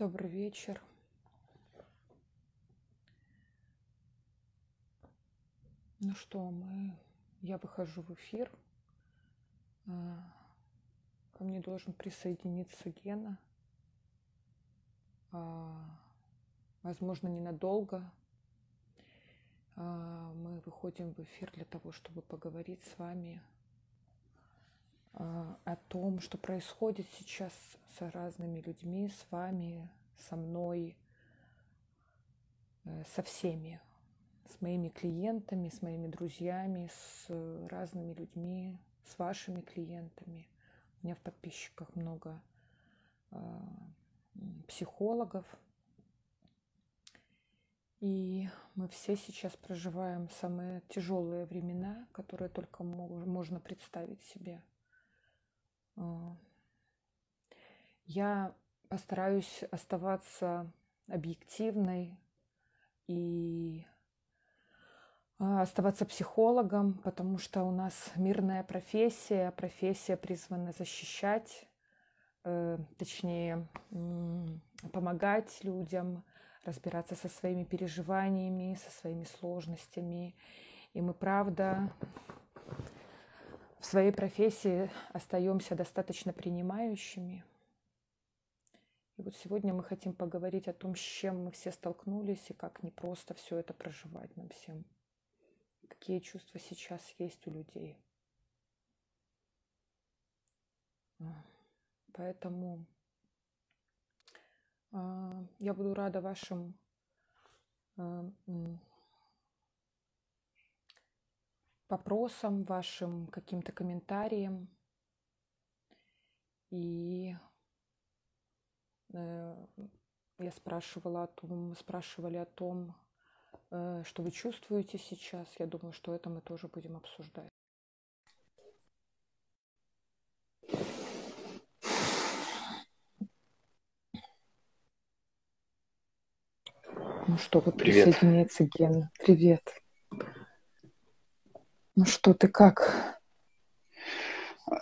Добрый вечер. Ну что, мы... я выхожу в эфир. А, Ко мне должен присоединиться Гена. А, Возможно, ненадолго. А, Мы выходим в эфир для того, чтобы поговорить с вами о том, что происходит сейчас с разными людьми, с вами, со мной, э, со всеми, с моими клиентами, с моими друзьями, с разными людьми, с вашими клиентами. У меня в подписчиках много а, психологов. И мы все сейчас проживаем самые тяжелые времена, которые только мо- можно представить себе. А, Я постараюсь оставаться объективной и а, оставаться психологом, потому что у нас мирная профессия, профессия призвана защищать, э, точнее, помогать людям разбираться со своими переживаниями, со своими сложностями. И мы, правда, в своей профессии остаемся достаточно принимающими. И вот сегодня мы хотим поговорить о том, с чем мы все столкнулись и как непросто все это проживать нам всем. Какие чувства сейчас есть у людей. А, Поэтому а, я буду рада вашим а, м, вопросам, вашим каким-то комментариям. И э, я спрашивала о том, спрашивали о том, э, что вы чувствуете сейчас. Я думаю, что это мы тоже будем обсуждать. Ну что, вот Привет. присоединяется Ген. Привет. Ну что, ты как?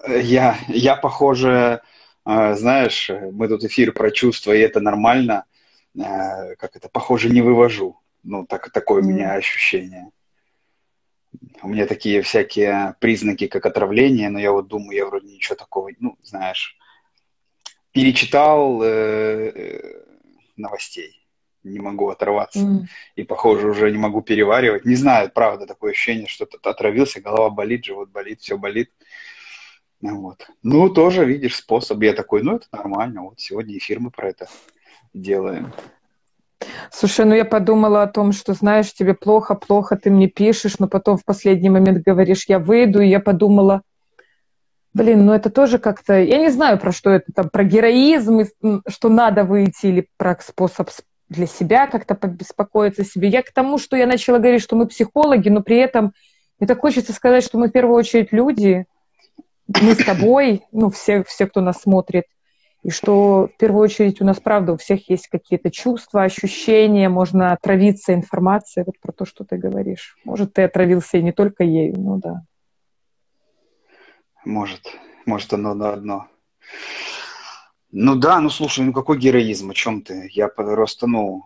Я, я похоже, э, знаешь, мы тут эфир про чувства, и это нормально. Э, Как это, похоже, не вывожу. Ну, так, такое у меня ощущение. У меня такие всякие признаки, как отравление, но я вот думаю, я вроде ничего такого, ну, знаешь, перечитал э, э, новостей, не могу оторваться. м. И, похоже, уже не могу переваривать. Не знаю, правда, такое ощущение, что то отравился, голова болит, живот болит, все болит. Ну Вот. Ну, тоже, видишь, способ. Я такой, ну, это нормально. Вот сегодня эфир мы про это делаем. Слушай, ну я подумала о том, что, знаешь, тебе плохо, плохо, ты мне пишешь, но потом в последний момент говоришь, я выйду, и я подумала, блин, ну это тоже как-то, я не знаю, про что это, там, про героизм, что надо выйти, или про способ для себя как-то побеспокоиться о себе. Я к тому, что я начала говорить, что мы психологи, но при этом мне так хочется сказать, что мы в первую очередь люди, мы с тобой, ну, все, все, кто нас смотрит, и что в первую очередь у нас, правда, у всех есть какие-то чувства, ощущения, можно отравиться информацией, вот про то, что ты говоришь. Может, ты отравился и не только ею, ну да. Может, может оно на одно. Ну да, ну слушай, ну какой героизм, о чем ты? Я просто, ну,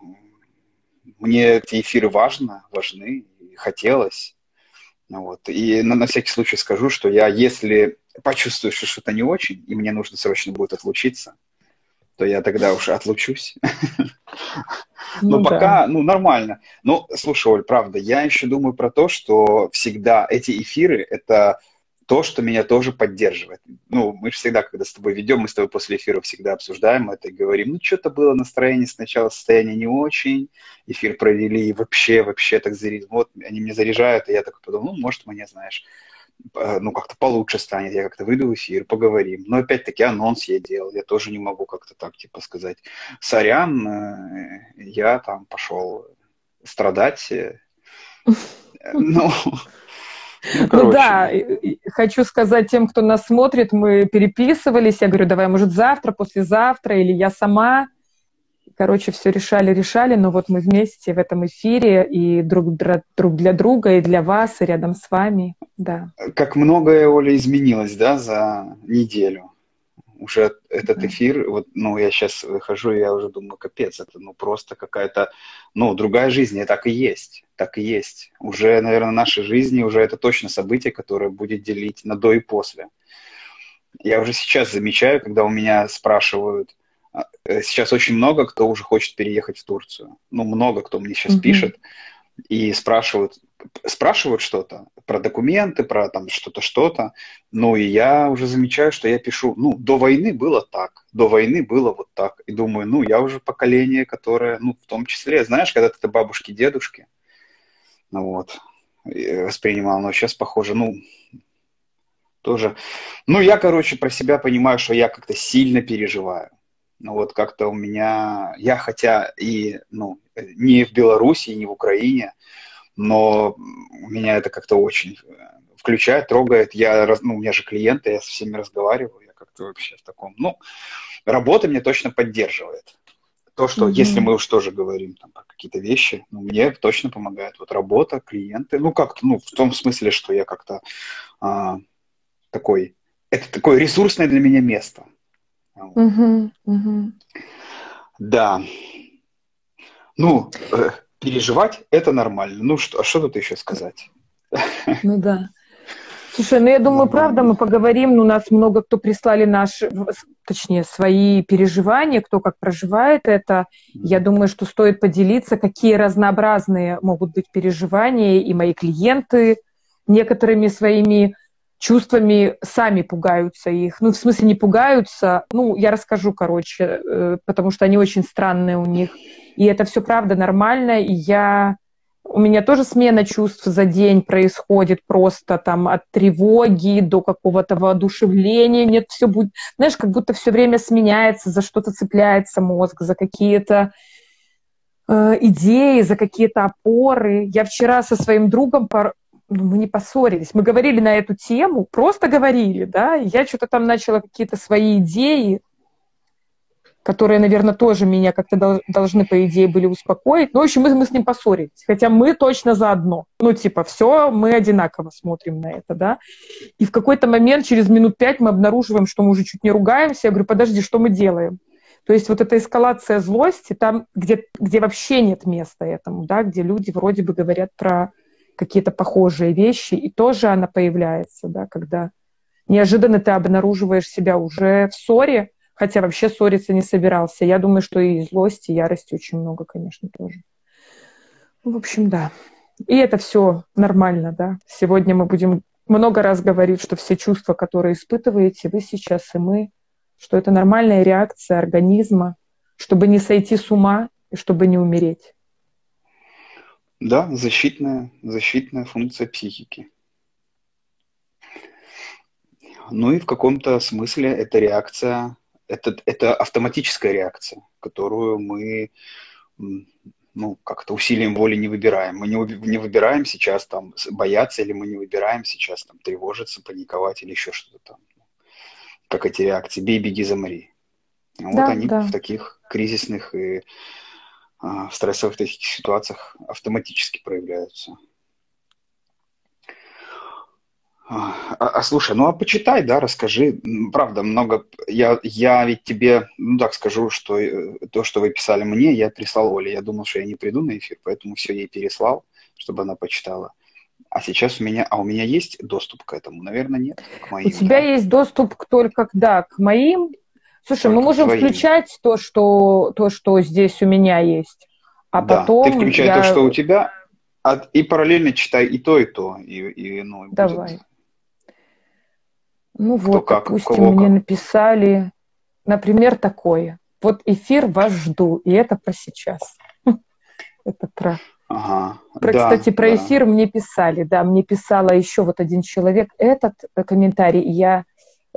мне эти эфиры важно, важны, хотелось. Ну Вот. И на, на всякий случай скажу, что я, если почувствую, что что-то не очень, и мне нужно срочно будет отлучиться, то я тогда уж отлучусь. Ну Но да. пока, ну, нормально. Ну, слушай, Оль, правда, я еще думаю про то, что всегда эти эфиры — это то, что меня тоже поддерживает. Ну, мы же всегда, когда с тобой ведем, мы с тобой после эфира всегда обсуждаем это и говорим, ну, что-то было настроение сначала, состояние не очень, эфир провели, и вообще, вообще так заряд... Вот, они меня заряжают, и я такой подумал, ну, может, мне, знаешь, ну, как-то получше станет, я как-то выйду в эфир, поговорим. Но опять-таки анонс я делал, я тоже не могу как-то так, типа, сказать, сорян, э, я там пошел страдать. э, Ну, ну, Ну да, хочу сказать тем, кто нас смотрит, мы переписывались, я говорю, давай, может, завтра, послезавтра, или я сама. Короче, все решали, решали, но вот мы вместе в этом эфире и друг, друг для друга, и для вас, и рядом с вами, да. как многое, Оля, изменилось, да, за неделю. Уже этот эфир, вот, ну, я сейчас выхожу, и я уже думаю, капец, это, ну, просто какая-то, ну, другая жизнь, и так и есть, так и есть. Уже, наверное, нашей жизни уже это точно событие, которое будет делить на до и после. Я уже сейчас замечаю, когда у меня спрашивают, а, э, сейчас очень много кто уже хочет переехать в Турцию. Ну, много кто мне сейчас mm-hmm. пишет и спрашивают, спрашивают что-то про документы, про там что-то, что-то. Ну, и я уже замечаю, что я пишу, ну, до войны было так, до войны было вот так. И думаю, ну, я уже поколение, которое, ну, в том числе, знаешь, когда это бабушки, дедушки, ну, вот, воспринимал, но сейчас, похоже, ну, тоже. Ну, я, короче, про себя понимаю, что я как-то сильно переживаю. Ну, вот как-то у меня, я хотя и, ну, не в Беларуси, не в Украине, но меня это как-то очень э, включает, трогает. Я, ну, у меня же клиенты, я со всеми разговариваю, я как-то вообще в таком, ну, работа мне точно поддерживает. То, что, mm-hmm. если мы уж тоже говорим там, про какие-то вещи, ну, мне точно помогает. Вот работа, клиенты, ну, как-то, ну, в том смысле, что я как-то а, такой, это такое ресурсное для меня место. Mm-hmm. Mm-hmm. Да. Ну, э, переживать это нормально. Ну что, а что тут еще сказать? Ну да. Слушай, ну я думаю, правда, мы поговорим. Ну, у нас много кто прислали наши, точнее, свои переживания, кто как проживает это. Я думаю, что стоит поделиться, какие разнообразные могут быть переживания, и мои клиенты некоторыми своими чувствами сами пугаются их. Ну, в смысле, не пугаются. Ну, я расскажу, короче, э, потому что они очень странные у них. И это все правда нормально, и я... У меня тоже смена чувств за день происходит просто там от тревоги до какого-то воодушевления. Нет, все будет, знаешь, как будто все время сменяется, за что-то цепляется мозг, за какие-то э, идеи, за какие-то опоры. Я вчера со своим другом. Ну, мы не поссорились, мы говорили на эту тему, просто говорили, да, я что-то там начала какие-то свои идеи которые, наверное, тоже меня как-то должны, по идее, были успокоить. Ну, в общем, мы, мы с ним поссорились, хотя мы точно заодно. Ну, типа, все, мы одинаково смотрим на это, да. И в какой-то момент, через минут пять, мы обнаруживаем, что мы уже чуть не ругаемся. Я говорю, подожди, что мы делаем? То есть вот эта эскалация злости, там, где, где вообще нет места этому, да, где люди вроде бы говорят про какие-то похожие вещи, и тоже она появляется, да, когда неожиданно ты обнаруживаешь себя уже в ссоре, хотя вообще ссориться не собирался. Я думаю, что и злости, и ярости очень много, конечно, тоже. В общем, да. И это все нормально, да. Сегодня мы будем много раз говорить, что все чувства, которые испытываете вы сейчас и мы, что это нормальная реакция организма, чтобы не сойти с ума и чтобы не умереть. Да, защитная, защитная функция психики. Ну и в каком-то смысле это реакция это, это автоматическая реакция, которую мы ну, как-то усилием воли не выбираем. Мы не, не выбираем сейчас там бояться, или мы не выбираем сейчас там тревожиться, паниковать или еще что-то там. Как эти реакции «бей, беги, замри». Вот да, они да. в таких кризисных и в стрессовых таких ситуациях автоматически проявляются. А, а слушай, ну а почитай, да, расскажи. Правда, много. Я, я ведь тебе, ну так скажу, что э, то, что вы писали мне, я прислал Оле. Я думал, что я не приду на эфир, поэтому все ей переслал, чтобы она почитала. А сейчас у меня, а у меня есть доступ к этому? Наверное, нет. К моим, у тебя да? есть доступ только, да, к моим. Слушай, только мы можем включать то, что то, что здесь у меня есть, а да, потом. Ты включай я... то, что у тебя, а, и параллельно читай и то, и то, и, и ну. Давай. Будет ну вот, как, допустим, мне написали, например, такое. Вот эфир вас жду, и это про сейчас. Это про... Ага, про, да, кстати, про да. эфир мне писали, да, мне писала еще вот один человек этот э, комментарий, я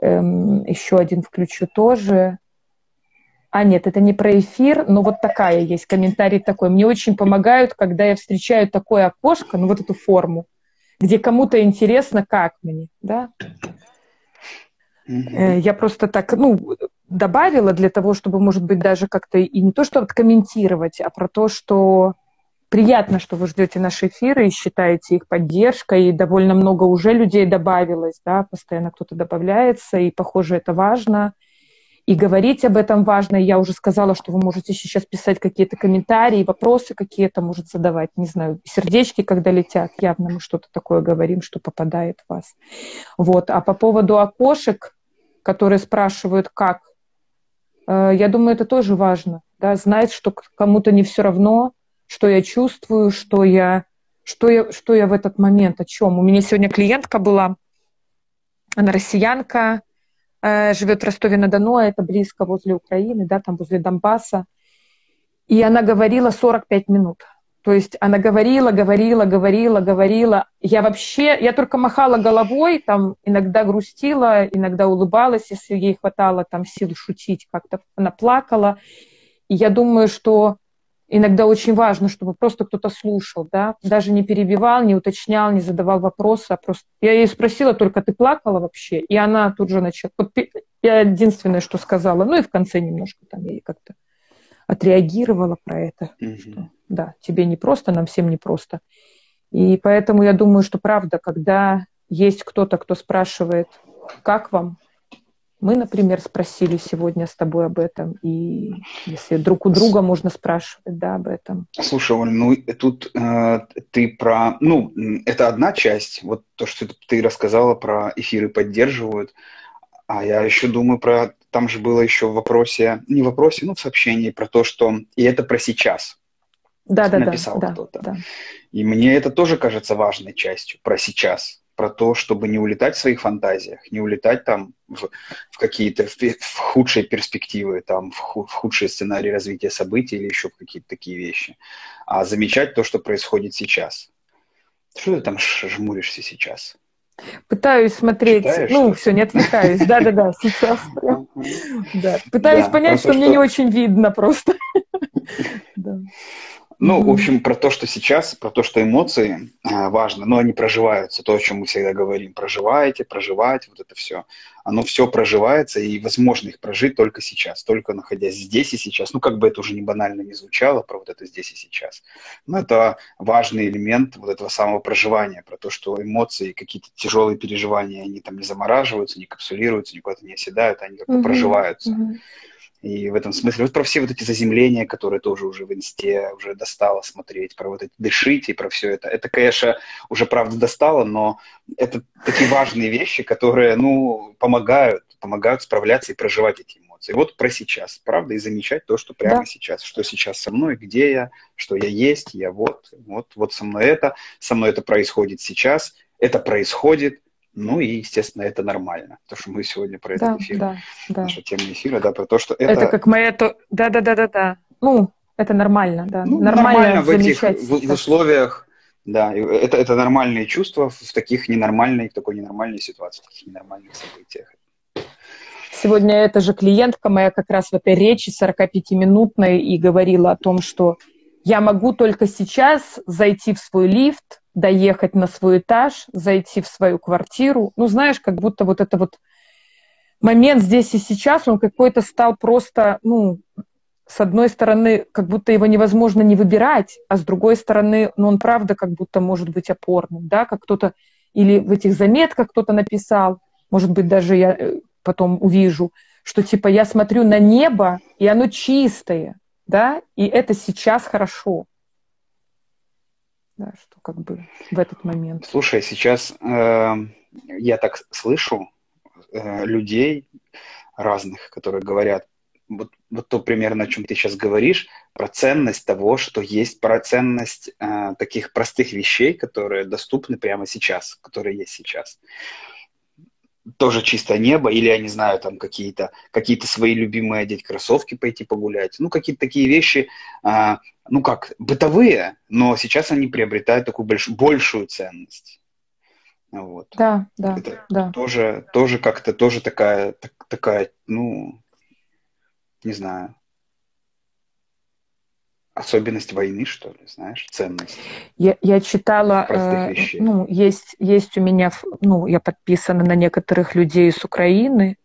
эм, еще один включу тоже. А нет, это не про эфир, но вот такая есть комментарий такой. Мне очень помогают, когда я встречаю такое окошко, ну вот эту форму, где кому-то интересно, как мне, да. Mm-hmm. Я просто так, ну, добавила для того, чтобы, может быть, даже как-то и не то, что откомментировать, а про то, что приятно, что вы ждете наши эфиры и считаете их поддержкой, и довольно много уже людей добавилось, да, постоянно кто-то добавляется, и, похоже, это важно. и говорить об этом важно. Я уже сказала, что вы можете сейчас писать какие-то комментарии, вопросы какие-то, может задавать, не знаю, сердечки, когда летят. Явно мы что-то такое говорим, что попадает в вас. Вот. А по поводу окошек, которые спрашивают, как, э, я думаю, это тоже важно. Да, знать, что кому-то не все равно, что я чувствую, что я, что я, что я в этот момент, о чем. У меня сегодня клиентка была, она россиянка, э, живет в Ростове-на-Дону, а это близко возле Украины, да, там возле Донбасса. И она говорила 45 минут. То есть она говорила, говорила, говорила, говорила. Я вообще, я только махала головой, там иногда грустила, иногда улыбалась, если ей хватало там сил шутить, как-то она плакала. И я думаю, что иногда очень важно, чтобы просто кто-то слушал, да, даже не перебивал, не уточнял, не задавал вопросы, а просто... Я ей спросила только, ты плакала вообще? И она тут же начала... Вот я единственное, что сказала, ну и в конце немножко там я как-то отреагировала про это. Mm-hmm. Что, да, тебе не просто, нам всем не просто. И поэтому я думаю, что правда, когда есть кто-то, кто спрашивает, как вам, мы, например, спросили сегодня с тобой об этом, и если друг у друга можно спрашивать, да, об этом. Слушай, Оль, ну тут э, ты про, ну, это одна часть, вот то, что ты рассказала про эфиры поддерживают, а я еще думаю про, там же было еще в вопросе, не в вопросе, ну, в сообщении про то, что, и это про сейчас. Да, да, написал да. кто-то. Да. И мне это тоже кажется важной частью, про сейчас про то, чтобы не улетать в своих фантазиях, не улетать там в, в какие-то в, в худшие перспективы, там, в, в худшие сценарии развития событий или еще в какие-то такие вещи, а замечать то, что происходит сейчас. Что ты там жмуришься сейчас? Пытаюсь смотреть, Читаешь, ну, все, не отвлекаюсь, да-да-да, сейчас Да. Пытаюсь понять, что мне не очень видно просто. Ну, mm-hmm. в общем, про то, что сейчас, про то, что эмоции э, важно, но они проживаются, то, о чем мы всегда говорим, проживаете, проживать, вот это все. Оно все проживается, и возможно их прожить только сейчас, только находясь здесь и сейчас. Ну, как бы это уже не банально не звучало, про вот это здесь и сейчас. Но это важный элемент вот этого самого проживания, про то, что эмоции, какие-то тяжелые переживания, они там не замораживаются, не капсулируются, никуда-то не оседают, они как-то mm-hmm. проживаются. Mm-hmm. И в этом смысле, вот про все вот эти заземления, которые тоже уже в инсте уже достало смотреть, про вот эти дышите, про все это. Это, конечно, уже правда достало, но это такие важные вещи, которые, ну, помогают, помогают справляться и проживать эти эмоции. Вот про сейчас, правда, и замечать то, что прямо да. сейчас, что сейчас со мной, где я, что я есть, я вот, вот, вот со мной это, со мной это происходит сейчас, это происходит, ну и, естественно, это нормально. То, что мы сегодня про да, этот эфир, да, да. наша тема эфира, да, про то, что это... Это как моя... То... Да-да-да-да-да. Ну, это нормально, да. Ну, нормально, нормально в этих в, в условиях, да, это, это нормальные чувства в таких ненормальной, в такой ненормальной ситуации, в таких ненормальных событиях. Сегодня эта же клиентка моя как раз в этой речи 45-минутной и говорила о том, что я могу только сейчас зайти в свой лифт, доехать на свой этаж, зайти в свою квартиру. Ну, знаешь, как будто вот это вот момент здесь и сейчас, он какой-то стал просто, ну, с одной стороны, как будто его невозможно не выбирать, а с другой стороны, ну, он правда как будто может быть опорным, да, как кто-то, или в этих заметках кто-то написал, может быть, даже я э, потом увижу, что типа я смотрю на небо, и оно чистое, да, и это сейчас хорошо да, что как бы в этот момент. Слушай, сейчас э, я так слышу э, людей разных, которые говорят, вот, вот то примерно, о чем ты сейчас говоришь, про ценность того, что есть про ценность э, таких простых вещей, которые доступны прямо сейчас, которые есть сейчас тоже чистое небо, или, я не знаю, там какие-то какие свои любимые одеть кроссовки, пойти погулять. Ну, какие-то такие вещи, а, ну как, бытовые, но сейчас они приобретают такую больш, большую ценность. Вот. Да, да, Это да. Тоже, тоже как-то, тоже такая, так, такая, ну, не знаю, особенность войны, что ли, знаешь, ценность. Я, я читала, э, ну, есть, есть у меня, ну, я подписана на некоторых людей с Украины.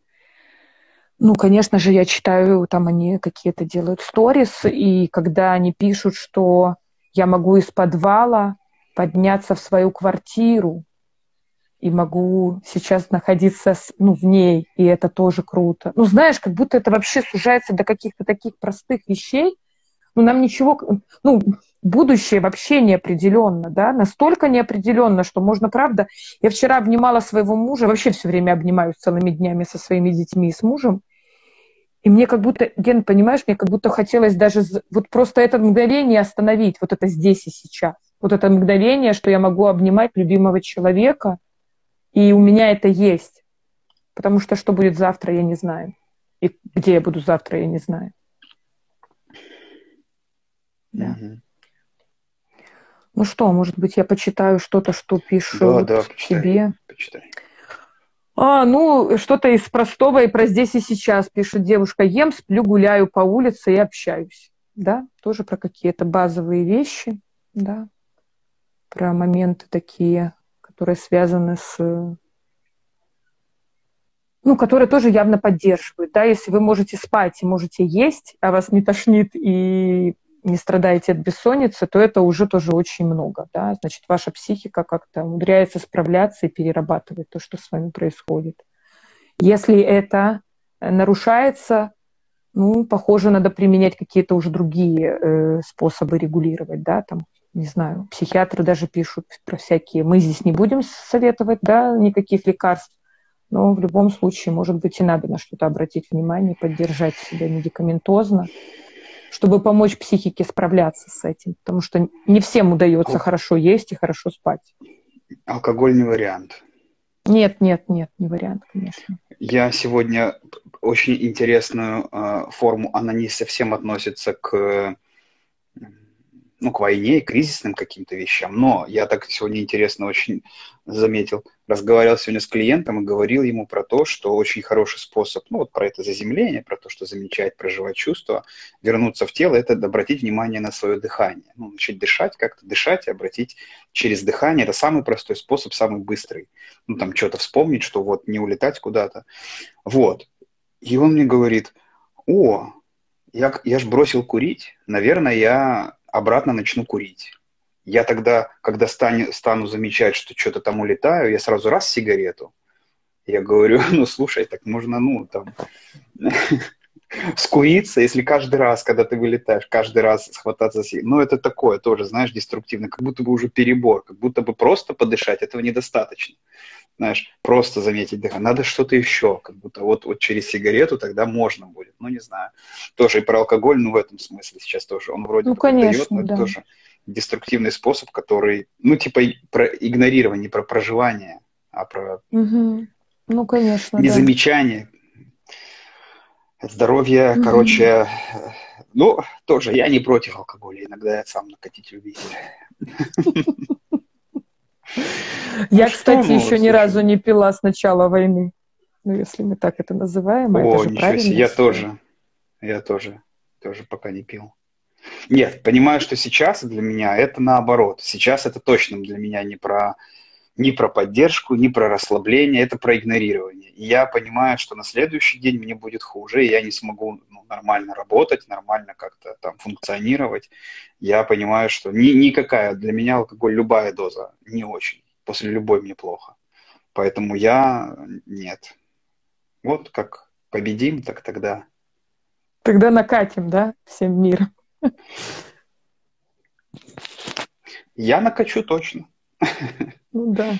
Ну, конечно же, я читаю, там они какие-то делают сторис, и когда они пишут, что я могу из подвала подняться в свою квартиру, и могу сейчас находиться ну, в ней, и это тоже круто. Ну, знаешь, как будто это вообще сужается до каких-то таких простых вещей. Ну, нам ничего... Ну, будущее вообще неопределенно, да, настолько неопределенно, что можно, правда... Я вчера обнимала своего мужа, вообще все время обнимаюсь целыми днями со своими детьми и с мужем, и мне как будто, Ген, понимаешь, мне как будто хотелось даже вот просто это мгновение остановить, вот это здесь и сейчас. Вот это мгновение, что я могу обнимать любимого человека – и у меня это есть. Потому что что будет завтра, я не знаю. И где я буду завтра, я не знаю. Да. Угу. Ну что, может быть, я почитаю что-то, что пишут да, да, почитай, тебе. Почитай. А, ну, что-то из простого и про здесь и сейчас пишет девушка. Ем, сплю, гуляю по улице и общаюсь. Да, тоже про какие-то базовые вещи, да, про моменты такие которые связаны с ну, которые тоже явно поддерживают, да, если вы можете спать и можете есть, а вас не тошнит и не страдаете от бессонницы, то это уже тоже очень много, да, значит, ваша психика как-то умудряется справляться и перерабатывать то, что с вами происходит. Если это нарушается, ну, похоже, надо применять какие-то уже другие э, способы регулировать, да, там, не знаю, психиатры даже пишут про всякие, мы здесь не будем советовать, да, никаких лекарств, но в любом случае, может быть, и надо на что-то обратить внимание, поддержать себя медикаментозно, чтобы помочь психике справляться с этим, потому что не всем удается Ал... хорошо есть и хорошо спать. Алкоголь не вариант. Нет, нет, нет, не вариант, конечно. Я сегодня очень интересную э, форму, она не совсем относится к ну, к войне и кризисным каким-то вещам. Но я так сегодня интересно очень заметил, разговаривал сегодня с клиентом и говорил ему про то, что очень хороший способ, ну вот про это заземление, про то, что замечать, проживать чувства, вернуться в тело, это обратить внимание на свое дыхание. Ну, начать дышать, как-то дышать и обратить через дыхание. Это самый простой способ, самый быстрый. Ну, там что-то вспомнить, что вот не улетать куда-то. Вот. И он мне говорит, о, я, я ж бросил курить, наверное, я обратно начну курить. Я тогда, когда стану, стану замечать, что что-то там улетаю, я сразу раз сигарету. Я говорю, ну, слушай, так можно, ну, там, скуриться, если каждый раз, когда ты вылетаешь, каждый раз схвататься Ну, это такое тоже, знаешь, деструктивно, как будто бы уже перебор, как будто бы просто подышать, этого недостаточно. Знаешь, просто заметить дыхание. Надо что-то еще, как будто вот, вот через сигарету тогда можно будет. Ну, не знаю. Тоже и про алкоголь, ну, в этом смысле сейчас тоже. Он вроде ну, конечно, дает, но да. это тоже деструктивный способ, который, ну, типа про игнорирование, не про проживание, а про... Угу. Ну, конечно, Незамечание. Да. Здоровье, угу. короче, ну, тоже я не против алкоголя. Иногда я сам накатить любитель. Я, ну, кстати, еще ни разу не пила с начала войны. Ну, если мы так это называем, О, это же ничего себе, я тоже. Я тоже. Тоже пока не пил. Нет, понимаю, что сейчас для меня это наоборот. Сейчас это точно для меня не про, не про поддержку, не про расслабление, это про игнорирование. И я понимаю, что на следующий день мне будет хуже, и я не смогу ну, нормально работать, нормально как-то там функционировать. Я понимаю, что ни, никакая для меня алкоголь, любая доза не очень. После любой мне плохо. Поэтому я нет. Вот как победим, так тогда. Тогда накатим, да, всем миром. Я накачу точно. Ну да.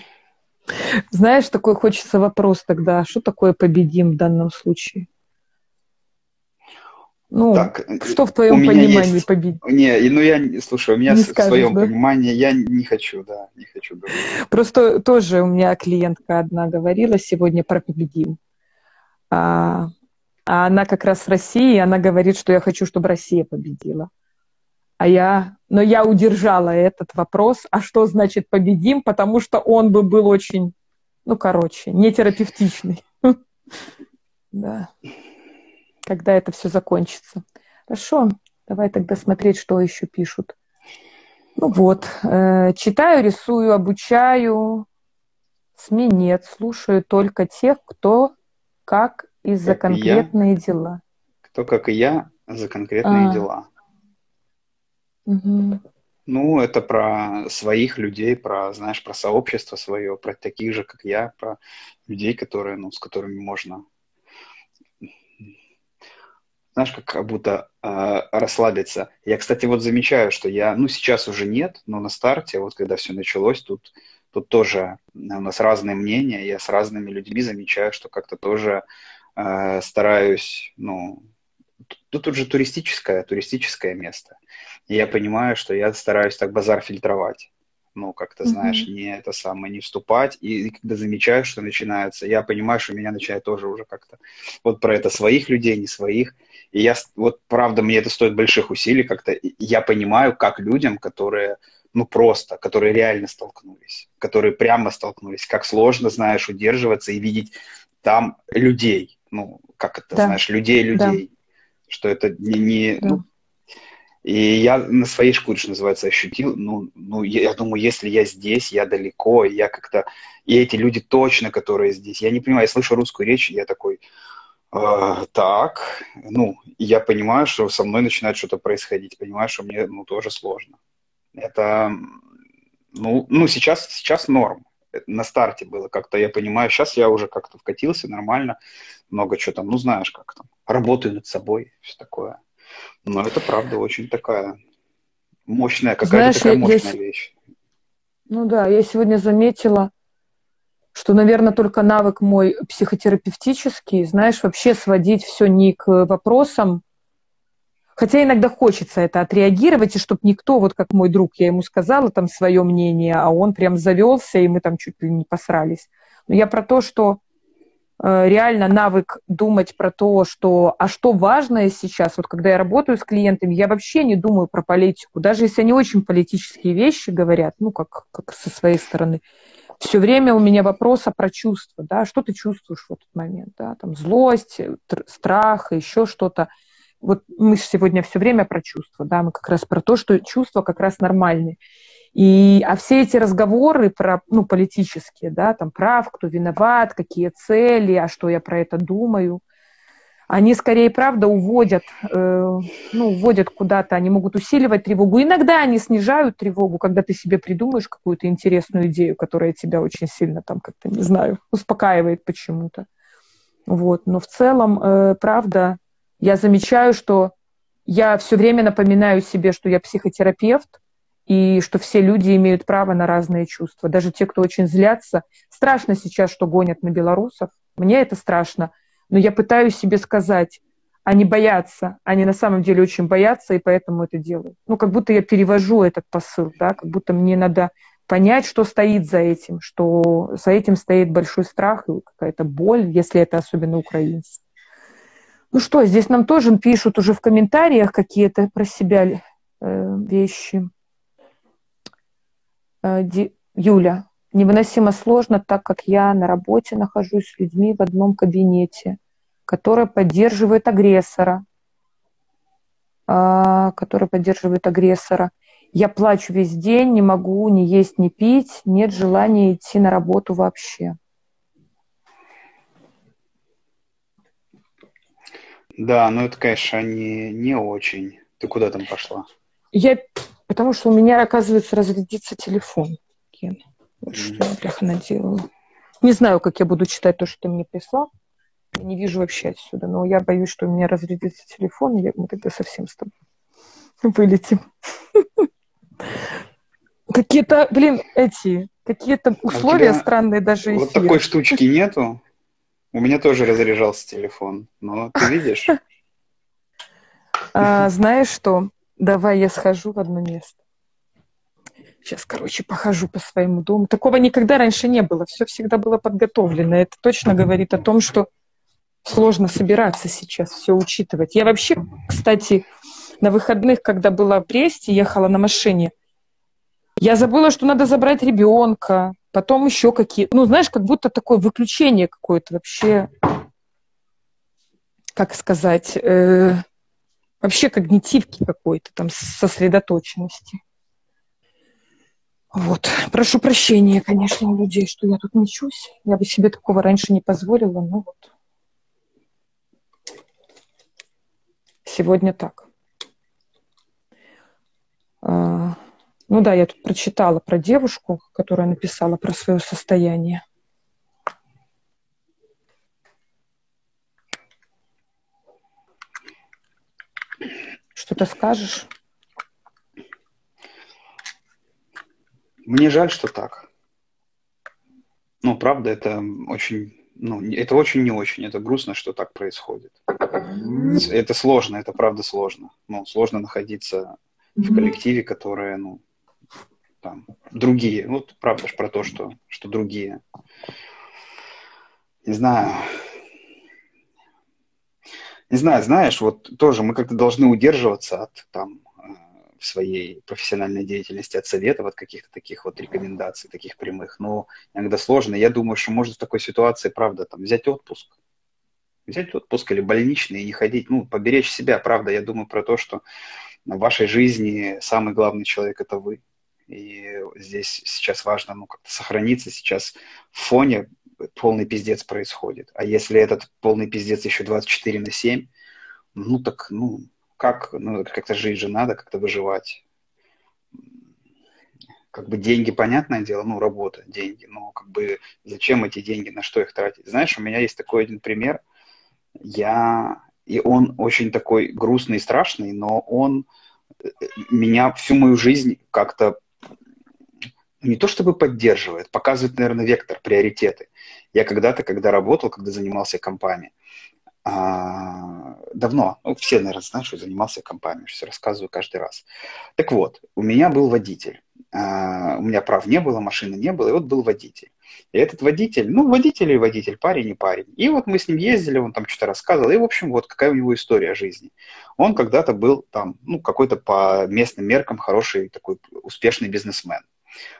Знаешь, такой хочется вопрос тогда, что такое победим в данном случае? Ну, так, что в твоем понимании есть... победить? Не, ну я, слушай, у меня не в скажешь, своем да? понимании я не хочу, да, не хочу говорить. Просто тоже у меня клиентка одна говорила сегодня про победим. А, а она как раз с России, она говорит, что я хочу, чтобы Россия победила. А я, но я удержала этот вопрос, а что значит победим, потому что он бы был очень, ну, короче, не терапевтичный. Да. Когда это все закончится. Хорошо, давай тогда смотреть, что еще пишут. Ну вот, э, читаю, рисую, обучаю. СМИ нет, слушаю только тех, кто как и за как конкретные я, дела. Кто, как и я, за конкретные а. дела. Угу. Ну, это про своих людей, про, знаешь, про сообщество свое, про таких же, как я, про людей, которые, ну, с которыми можно, знаешь, как будто э, расслабиться. Я, кстати, вот замечаю, что я, ну, сейчас уже нет, но на старте, вот когда все началось, тут, тут тоже у нас разные мнения, я с разными людьми замечаю, что как-то тоже э, стараюсь, ну, тут, тут же туристическое, туристическое место. И я понимаю, что я стараюсь так базар фильтровать. Ну, как-то, знаешь, mm-hmm. не это самое, не вступать. И, и когда замечаю, что начинается, я понимаю, что меня начинает тоже уже как-то вот про это своих людей, не своих. И я, вот правда, мне это стоит больших усилий как-то. Я понимаю, как людям, которые, ну просто, которые реально столкнулись, которые прямо столкнулись, как сложно, знаешь, удерживаться и видеть там людей. Ну, как это, да. знаешь, людей-людей. Да. Что это не... не да. ну, и я на своей шкуре, что называется, ощутил, ну, ну я, думаю, если я здесь, я далеко, я как-то... И эти люди точно, которые здесь. Я не понимаю, я слышу русскую речь, я такой, э, так, ну, я понимаю, что со мной начинает что-то происходить, понимаю, что мне, ну, тоже сложно. Это, ну, ну сейчас, сейчас норм. На старте было как-то, я понимаю, сейчас я уже как-то вкатился нормально, много чего там, ну, знаешь, как там, работаю над собой, все такое. Но это правда очень такая мощная, какая-то такая мощная я... вещь. Ну да, я сегодня заметила, что, наверное, только навык мой психотерапевтический, знаешь, вообще сводить все не к вопросам, хотя иногда хочется это отреагировать, и чтобы никто, вот как мой друг, я ему сказала там свое мнение, а он прям завелся, и мы там чуть ли не посрались. Но я про то, что Э, реально навык думать про то, что, а что важное сейчас, вот когда я работаю с клиентами, я вообще не думаю про политику, даже если они очень политические вещи говорят, ну, как, как со своей стороны. Все время у меня вопрос про чувства, да, что ты чувствуешь в этот момент, да, там злость, страх, еще что-то. Вот мы сегодня все время про чувства, да, мы как раз про то, что чувства как раз нормальные. И, а все эти разговоры про, ну, политические, да, там прав, кто виноват, какие цели, а что я про это думаю, они скорее, правда, уводят, э, ну, уводят куда-то, они могут усиливать тревогу. Иногда они снижают тревогу, когда ты себе придумаешь какую-то интересную идею, которая тебя очень сильно там как-то, не знаю, успокаивает почему-то. Вот. Но в целом, э, правда, я замечаю, что я все время напоминаю себе, что я психотерапевт, и что все люди имеют право на разные чувства, даже те, кто очень злятся. Страшно сейчас, что гонят на белорусов. Мне это страшно, но я пытаюсь себе сказать, они боятся, они на самом деле очень боятся, и поэтому это делают. Ну, как будто я перевожу этот посыл, да, как будто мне надо понять, что стоит за этим, что за этим стоит большой страх и какая-то боль, если это особенно украинцы. Ну что, здесь нам тоже пишут уже в комментариях какие-то про себя э, вещи. Э, Юля, невыносимо сложно, так как я на работе нахожусь с людьми в одном кабинете, которые поддерживают агрессора, а, который поддерживает агрессора. Я плачу весь день, не могу ни есть, ни пить, нет желания идти на работу вообще. Да, ну это, конечно, не, не очень. Ты куда там пошла? Я Потому что у меня, оказывается, разрядится телефон. Вот что я, бляха, наделала. Не знаю, как я буду читать то, что ты мне прислал. Я не вижу вообще отсюда. Но я боюсь, что у меня разрядится телефон, и мы тогда совсем с тобой вылетим. Какие-то, блин, эти, какие-то а условия странные даже Вот такой штучки нету. У меня тоже разряжался телефон, но ты видишь? А, знаешь что? Давай я схожу в одно место. Сейчас, короче, похожу по своему дому. Такого никогда раньше не было. Все всегда было подготовлено. Это точно говорит о том, что сложно собираться сейчас, все учитывать. Я вообще, кстати, на выходных, когда была в Бресте, ехала на машине, я забыла, что надо забрать ребенка, потом еще какие Ну, знаешь, как будто такое выключение какое-то вообще, как сказать, э, вообще когнитивки какой-то, там, сосредоточенности. Вот. Прошу прощения, конечно, у людей, что я тут мечусь. Я бы себе такого раньше не позволила, но вот. Сегодня так. А, Ну да, я тут прочитала про девушку, которая написала про свое состояние. Что-то скажешь? Мне жаль, что так. Ну, правда, это очень, ну, это очень не очень. Это грустно, что так происходит. Это сложно, это правда сложно. Ну, сложно находиться в коллективе, которые, ну, там, другие. Вот правда ж про то, что, что другие. Не знаю. Не знаю, знаешь, вот тоже мы как-то должны удерживаться от там в своей профессиональной деятельности от советов, от каких-то таких вот рекомендаций, таких прямых. Но иногда сложно. Я думаю, что можно в такой ситуации, правда, там взять отпуск. Взять отпуск или больничный и не ходить. Ну, поберечь себя, правда. Я думаю про то, что в вашей жизни самый главный человек – это вы. И здесь сейчас важно ну, как-то сохраниться сейчас в фоне полный пиздец происходит. А если этот полный пиздец еще 24 на 7, ну так, ну, как, ну, как-то жить же надо, как-то выживать. Как бы деньги, понятное дело, ну, работа, деньги, но как бы зачем эти деньги, на что их тратить? Знаешь, у меня есть такой один пример. Я, и он очень такой грустный и страшный, но он э, меня всю мою жизнь как-то не то чтобы поддерживает, показывает, наверное, вектор, приоритеты. Я когда-то, когда работал, когда занимался компами, а, давно, ну, все, наверное, знают, что занимался компами, все рассказываю каждый раз. Так вот, у меня был водитель. А, у меня прав не было, машины не было, и вот был водитель. И этот водитель, ну, водитель и водитель, парень и парень. И вот мы с ним ездили, он там что-то рассказывал, и, в общем, вот какая у него история жизни. Он когда-то был там, ну, какой-то по местным меркам хороший такой успешный бизнесмен.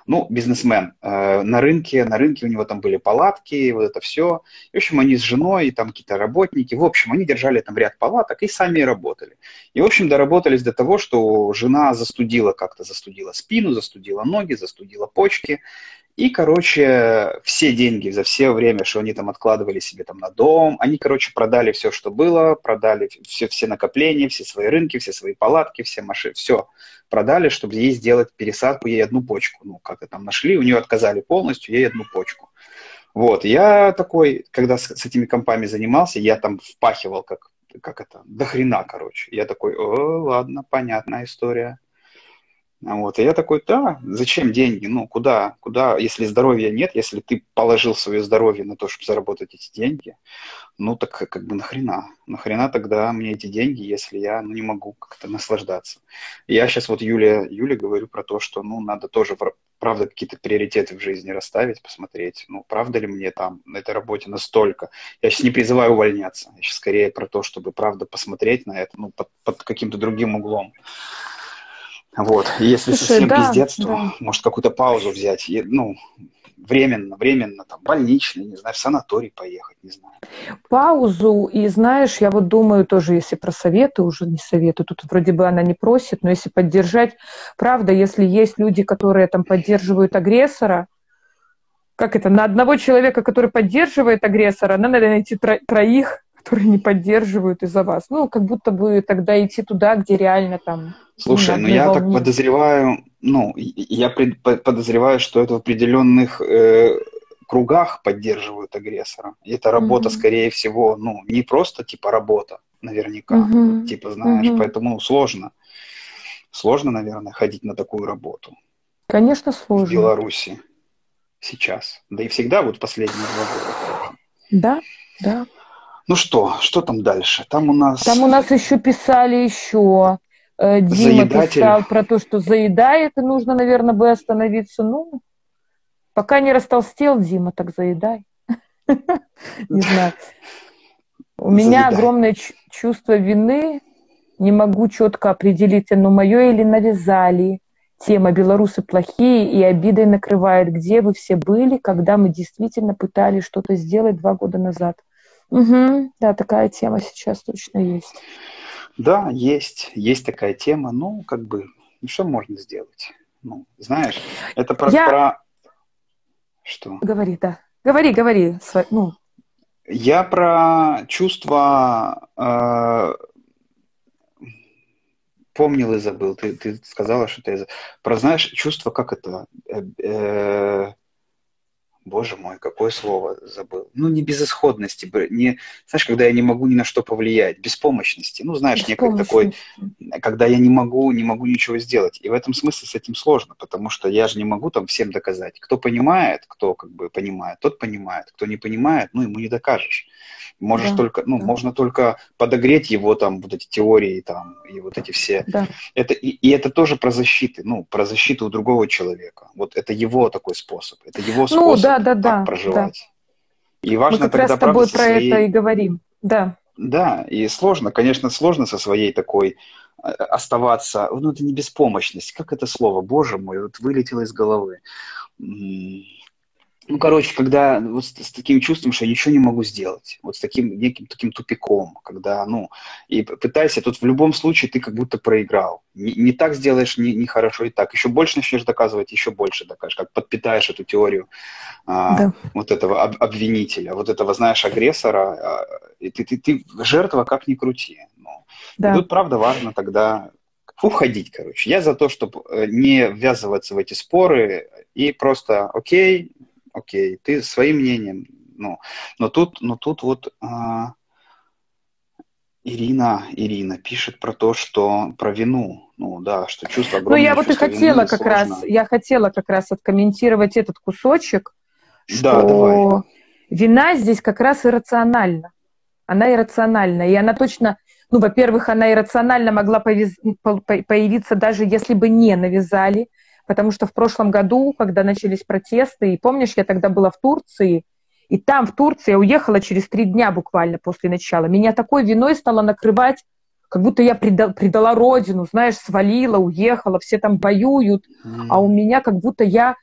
Ну, бизнесмен. Э, на рынке, на рынке у него там были палатки, вот это все. В общем, они с женой, там какие-то работники. В общем, они держали там ряд палаток и сами работали. И, в общем, доработались до того, что жена застудила как-то, застудила спину, застудила ноги, застудила почки. И, короче, все деньги за все время, что они там откладывали себе там на дом, они, короче, продали все, что было, продали все, все накопления, все свои рынки, все свои палатки, все машины, все продали, чтобы ей сделать пересадку, ей одну почку. Ну, как это там нашли, у нее отказали полностью, ей одну почку. Вот, я такой, когда с, с этими компами занимался, я там впахивал как, как это, до хрена, короче. Я такой, о, ладно, понятная история. Вот, и я такой, да, зачем деньги? Ну, куда, куда, если здоровья нет, если ты положил свое здоровье на то, чтобы заработать эти деньги, ну, так как бы нахрена? Нахрена тогда мне эти деньги, если я ну, не могу как-то наслаждаться? Я сейчас вот Юле, Юле говорю про то, что, ну, надо тоже, правда, какие-то приоритеты в жизни расставить, посмотреть, ну, правда ли мне там на этой работе настолько. Я сейчас не призываю увольняться, я сейчас скорее про то, чтобы, правда, посмотреть на это, ну, под, под каким-то другим углом. Вот. если Слушай, совсем да, пиздец, то да. может какую-то паузу взять. И, ну, временно, временно, там, больничный, не знаю, в санаторий поехать, не знаю. Паузу, и знаешь, я вот думаю тоже, если про советы, уже не советую, тут вроде бы она не просит, но если поддержать, правда, если есть люди, которые там поддерживают агрессора, как это, на одного человека, который поддерживает агрессора, надо найти тро- троих, которые не поддерживают из-за вас. Ну, как будто бы тогда идти туда, где реально там... Слушай, ну я волне. так подозреваю, ну, я пред, подозреваю, что это в определенных э, кругах поддерживают агрессора. И это работа, mm-hmm. скорее всего, ну, не просто типа работа, наверняка, mm-hmm. типа, знаешь, mm-hmm. поэтому ну, сложно. Сложно, наверное, ходить на такую работу. Конечно, сложно. В Беларуси сейчас. Да и всегда вот последние два года. Да, да. Ну что, что там дальше? Там у нас... Там у нас еще писали еще. Э, Дима Заедатель. писал про то, что заедает, и нужно, наверное, бы остановиться. Ну, пока не растолстел Дима, так заедай. Не знаю. У меня огромное чувство вины. Не могу четко определить, оно мое или навязали. Тема «Белорусы плохие» и обидой накрывает. Где вы все были, когда мы действительно пытались что-то сделать два года назад? Угу, да, такая тема сейчас точно есть. Да, есть, есть такая тема. Ну, как бы, ну, что можно сделать? Ну, знаешь, это про, Я... про... Что? Говори, да. Говори, говори. Ну. Я про чувство, э, вспомнил и забыл. Ты, ты сказала, что ты... Про, знаешь, чувство, как это... Э, э, боже мой, какое слово забыл. Ну, не безысходности, не, знаешь, когда я не могу ни на что повлиять, беспомощности. Ну, знаешь, некий такой, когда я не могу, не могу ничего сделать. И в этом смысле с этим сложно, потому что я же не могу там всем доказать. Кто понимает, кто как бы понимает, тот понимает. Кто не понимает, ну, ему не докажешь. Можешь да, только, ну, да. можно только подогреть его там, вот эти теории там, и вот эти все. Да. Это, и, и это тоже про защиты, ну, про защиту у другого человека. Вот это его такой способ, это его способ ну, да, да, да, проживать. Да. И важно Мы как тогда, раз с тобой про своей... это и говорим, да. Да, и сложно, конечно, сложно со своей такой э, оставаться, ну, это не беспомощность, как это слово, боже мой, вот вылетело из головы ну, короче, когда вот с, с таким чувством, что я ничего не могу сделать, вот с таким неким таким тупиком, когда, ну, и пытайся, тут в любом случае ты как будто проиграл. Не, не так сделаешь, не, не хорошо и так. Еще больше начнешь доказывать, еще больше докажешь, как подпитаешь эту теорию а, да. вот этого об, обвинителя, вот этого, знаешь, агрессора. А, и ты, ты, ты жертва как ни крути. Ну, да. И тут, правда, важно тогда уходить, короче. Я за то, чтобы э, не ввязываться в эти споры и просто, окей, окей, ты своим мнением, ну, но тут, но тут вот а, Ирина, Ирина пишет про то, что про вину, ну да, что чувство огромное. Ну я вот и хотела как сложно. раз, я хотела как раз откомментировать этот кусочек, что да, давай. вина здесь как раз иррациональна, она иррациональна, и она точно, ну, во-первых, она иррационально могла появиться даже если бы не навязали, потому что в прошлом году, когда начались протесты, и помнишь, я тогда была в Турции, и там, в Турции, я уехала через три дня буквально после начала. Меня такой виной стало накрывать, как будто я предала, предала родину, знаешь, свалила, уехала, все там воюют, mm. а у меня как будто я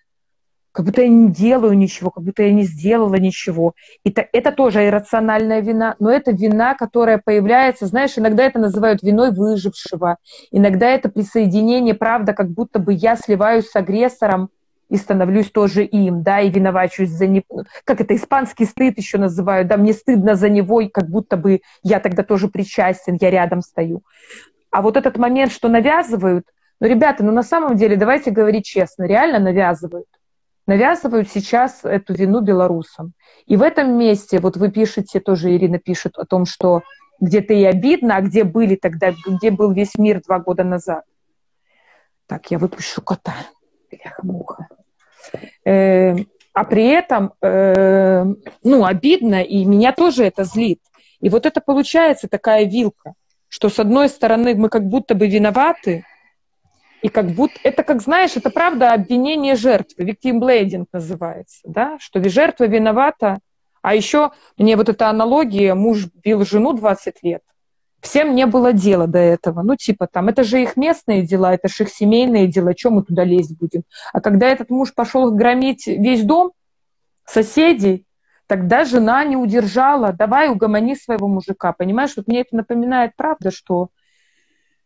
как будто я не делаю ничего, как будто я не сделала ничего. И это, это тоже иррациональная вина, но это вина, которая появляется, знаешь, иногда это называют виной выжившего, иногда это присоединение, правда, как будто бы я сливаюсь с агрессором и становлюсь тоже им, да, и виновачусь за него. Как это, испанский стыд еще называют, да, мне стыдно за него, и как будто бы я тогда тоже причастен, я рядом стою. А вот этот момент, что навязывают, ну, ребята, ну, на самом деле, давайте говорить честно, реально навязывают навязывают сейчас эту вину белорусам. И в этом месте, вот вы пишете, тоже Ирина пишет о том, что где-то и обидно, а где были тогда, где был весь мир два года назад. Так, я выпущу кота. Бляха-муха. Э, а при этом, э, ну, обидно, и меня тоже это злит. И вот это получается такая вилка, что с одной стороны мы как будто бы виноваты, и как будто, это как, знаешь, это правда обвинение жертвы, victim blading называется, да, что жертва виновата, а еще мне вот эта аналогия, муж бил жену 20 лет, всем не было дела до этого, ну типа там, это же их местные дела, это же их семейные дела, чем мы туда лезть будем? А когда этот муж пошел громить весь дом, соседей, тогда жена не удержала, давай угомони своего мужика, понимаешь, вот мне это напоминает, правда, что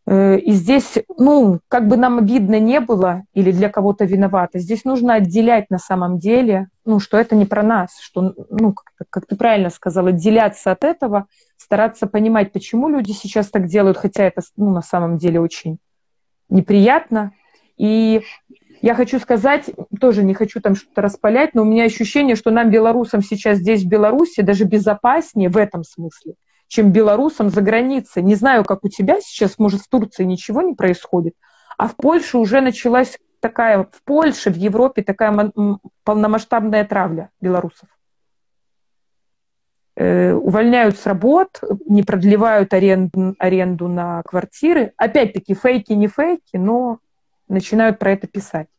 и здесь, ну, как бы нам обидно не было или для кого-то виновато, здесь нужно отделять на самом деле, ну, что это не про нас, что, ну, как, как ты правильно сказал, отделяться от этого, стараться понимать, почему люди сейчас так делают, хотя это, ну, на самом деле очень неприятно. И я хочу сказать, тоже не хочу там что-то распалять, но у меня ощущение, что нам, белорусам, сейчас здесь, в Беларуси, даже безопаснее в этом смысле – чем белорусам за границей. Не знаю, как у тебя сейчас, может, в Турции ничего не происходит, а в Польше уже началась такая, в Польше, в Европе такая полномасштабная травля белорусов. Э, увольняют с работ, не продлевают аренду, аренду на квартиры. Опять-таки, фейки не фейки, но начинают про это писать.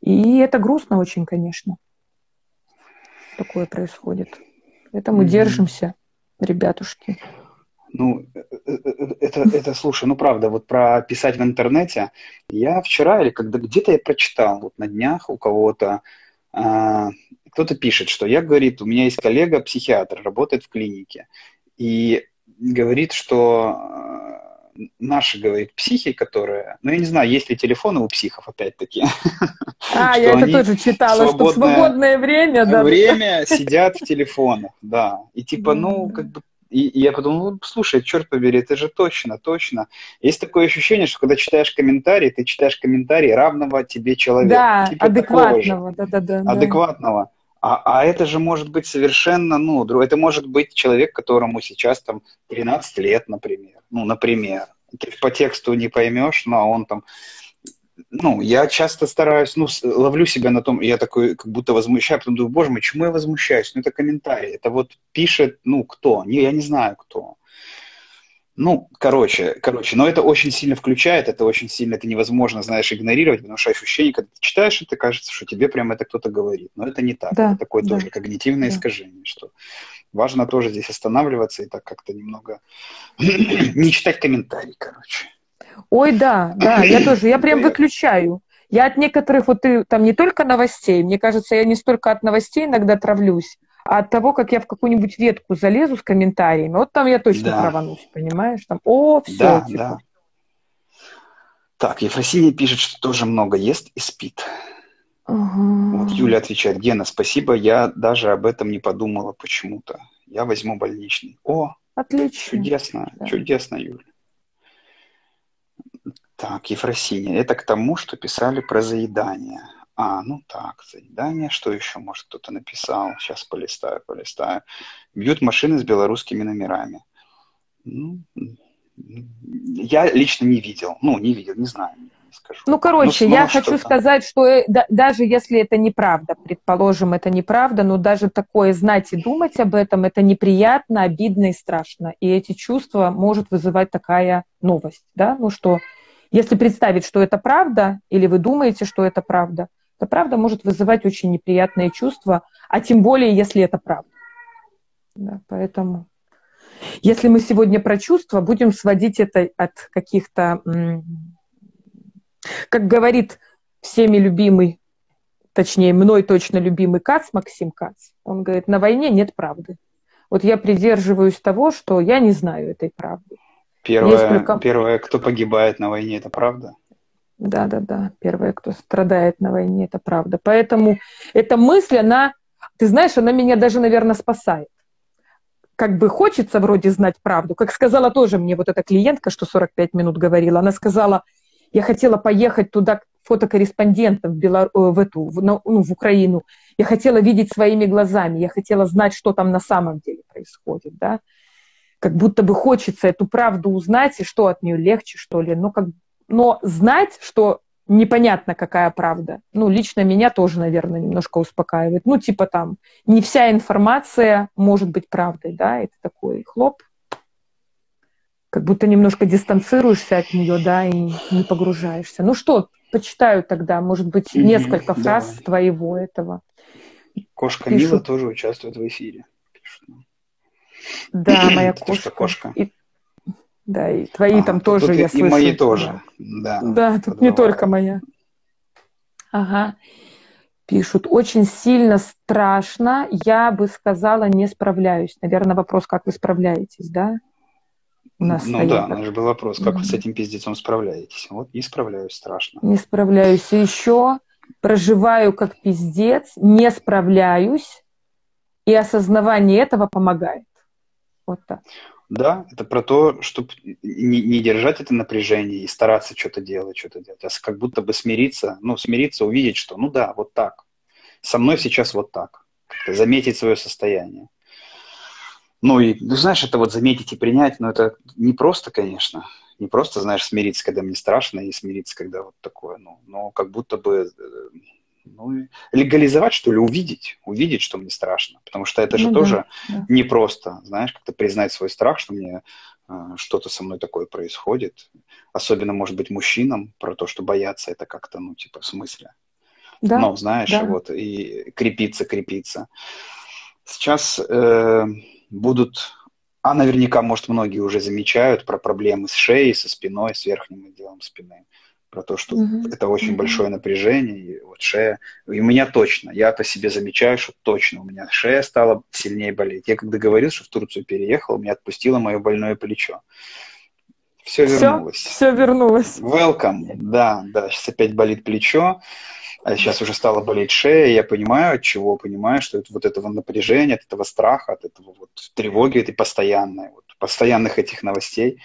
И это грустно очень, конечно. Такое происходит. Это мы mm-hmm. держимся ребятушки? Ну, э, э, э, это, это, слушай, ну правда, вот про писать в интернете, я вчера или когда где-то я прочитал, вот на днях у кого-то, а, кто-то пишет, что я, говорит, у меня есть коллега, психиатр, работает в клинике, и говорит, что наши, говорит, психи, которые... Ну, я не знаю, есть ли телефоны у психов, опять-таки. А, я это тоже читала, что в свободное время, да. Время сидят в телефонах, да. И типа, ну, как бы и, и я подумал, ну, слушай, черт побери, это же точно, точно. Есть такое ощущение, что когда читаешь комментарии, ты читаешь комментарии равного тебе человека. Да, типа адекватного, да-да-да. Адекватного. А, а это же может быть совершенно, ну, это может быть человек, которому сейчас там 13 лет, например. Ну, например. Ты по тексту не поймешь, но он там ну, я часто стараюсь, ну, ловлю себя на том, я такой, как будто возмущаю, потом думаю, боже мой, чему я возмущаюсь? Ну, это комментарий, это вот пишет, ну, кто? Не, я не знаю, кто. Ну, короче, короче, но это очень сильно включает, это очень сильно, это невозможно, знаешь, игнорировать, потому что ощущение, когда ты читаешь это, кажется, что тебе прямо это кто-то говорит. Но это не так, да, это такое да. тоже когнитивное да. искажение, что важно тоже здесь останавливаться и так как-то немного не читать комментарии, короче. Ой, да, да, я тоже, я прям выключаю. Я от некоторых, вот ты там не только новостей, мне кажется, я не столько от новостей иногда травлюсь, от того, как я в какую-нибудь ветку залезу с комментариями, вот там я точно да. траванусь, понимаешь? Там, о, все, да, типа. Да. Так, Ефросиния пишет, что тоже много ест и спит. Угу. Вот Юля отвечает, Гена, спасибо, я даже об этом не подумала почему-то. Я возьму больничный. О, Отлично. чудесно, да. чудесно, Юля. Так, Ефросиния, это к тому, что писали про заедание. А, ну так, заедание. Что еще, может, кто-то написал? Сейчас полистаю, полистаю. Бьют машины с белорусскими номерами. Ну, я лично не видел. Ну, не видел, не знаю. Не скажу. Ну, короче, ну, я хочу сказать, что э, да, даже если это неправда, предположим, это неправда, но даже такое знать и думать об этом, это неприятно, обидно и страшно. И эти чувства может вызывать такая новость, да, ну что если представить, что это правда, или вы думаете, что это правда, то правда может вызывать очень неприятные чувства, а тем более, если это правда. Да, поэтому, если мы сегодня про чувства, будем сводить это от каких-то, как говорит всеми любимый, точнее, мной точно любимый Кац, Максим Кац, он говорит, на войне нет правды. Вот я придерживаюсь того, что я не знаю этой правды. Первое, Несколько... первое, кто погибает на войне, это правда? Да, да, да. Первое, кто страдает на войне, это правда. Поэтому эта мысль, она, ты знаешь, она меня даже, наверное, спасает. Как бы хочется вроде знать правду. Как сказала тоже мне вот эта клиентка, что 45 минут говорила, она сказала, я хотела поехать туда фотокорреспондентом в, Белор... Э, в, эту, в, ну, в Украину. Я хотела видеть своими глазами, я хотела знать, что там на самом деле происходит, да как будто бы хочется эту правду узнать, и что от нее легче, что ли. Но, как, но знать, что непонятно, какая правда, ну, лично меня тоже, наверное, немножко успокаивает. Ну, типа там, не вся информация может быть правдой, да, это такой хлоп, как будто немножко дистанцируешься от нее, да, и не погружаешься. Ну что, почитаю тогда, может быть, несколько фраз Давай. твоего этого. Кошка Пишут. Мила тоже участвует в эфире. Да, моя кошка. Кошка. И, да, и твои а, там тоже, я и, слышу. И мои тоже, да. Да, тут не только моя. Ага. Пишут, очень сильно страшно, я бы сказала, не справляюсь. Наверное, вопрос, как вы справляетесь, да? У нас ну стоит. да, это же был вопрос, как mm-hmm. вы с этим пиздецом справляетесь. Вот не справляюсь, страшно. Не справляюсь. И еще проживаю как пиздец, не справляюсь, и осознавание этого помогает. Вот так. Да, это про то, чтобы не, не держать это напряжение и стараться что-то делать, что-то делать, а как будто бы смириться, ну, смириться, увидеть, что, ну да, вот так. Со мной сейчас вот так. Заметить свое состояние. Ну и, ну, знаешь, это вот заметить и принять, но это не просто, конечно. Не просто, знаешь, смириться, когда мне страшно, и смириться, когда вот такое, ну, но как будто бы э, ну, легализовать, что ли, увидеть, увидеть, что мне страшно. Потому что это же ну, тоже да, непросто, знаешь, как-то признать свой страх, что мне э, что-то со мной такое происходит. Особенно, может быть, мужчинам, про то, что бояться, это как-то, ну, типа, в смысле. Да, ну, знаешь, да. вот, и крепиться, крепиться. Сейчас э, будут, а наверняка, может, многие уже замечают про проблемы с шеей, со спиной, с верхним отделом спины про то, что mm-hmm. это очень mm-hmm. большое напряжение, и вот шея, и у меня точно, я по себе замечаю, что точно у меня шея стала сильнее болеть. Я когда говорил, что в Турцию переехал, меня отпустило мое больное плечо. Все вернулось. Все, вернулось. Welcome, да, да, сейчас опять болит плечо. А сейчас уже стала болеть шея, я понимаю, от чего, понимаю, что это вот этого напряжения, от этого страха, от этого вот тревоги этой постоянной, вот, постоянных этих новостей.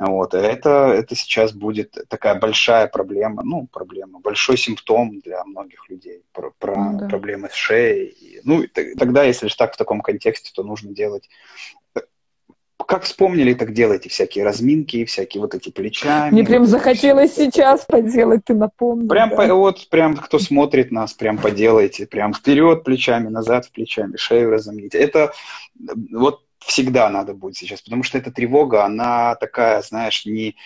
Вот. Это, это сейчас будет такая большая проблема, ну, проблема, большой симптом для многих людей, про, про ну, да. проблемы с шеей. Ну, тогда, если же так в таком контексте, то нужно делать как вспомнили, так делайте всякие разминки, всякие вот эти плечами. Мне прям захотелось все. сейчас поделать, ты напомнил. Прям да. по, вот, прям кто смотрит нас, прям поделайте, прям вперед плечами, назад плечами, шею разомните. Это вот всегда надо будет сейчас, потому что эта тревога, она такая, знаешь, не,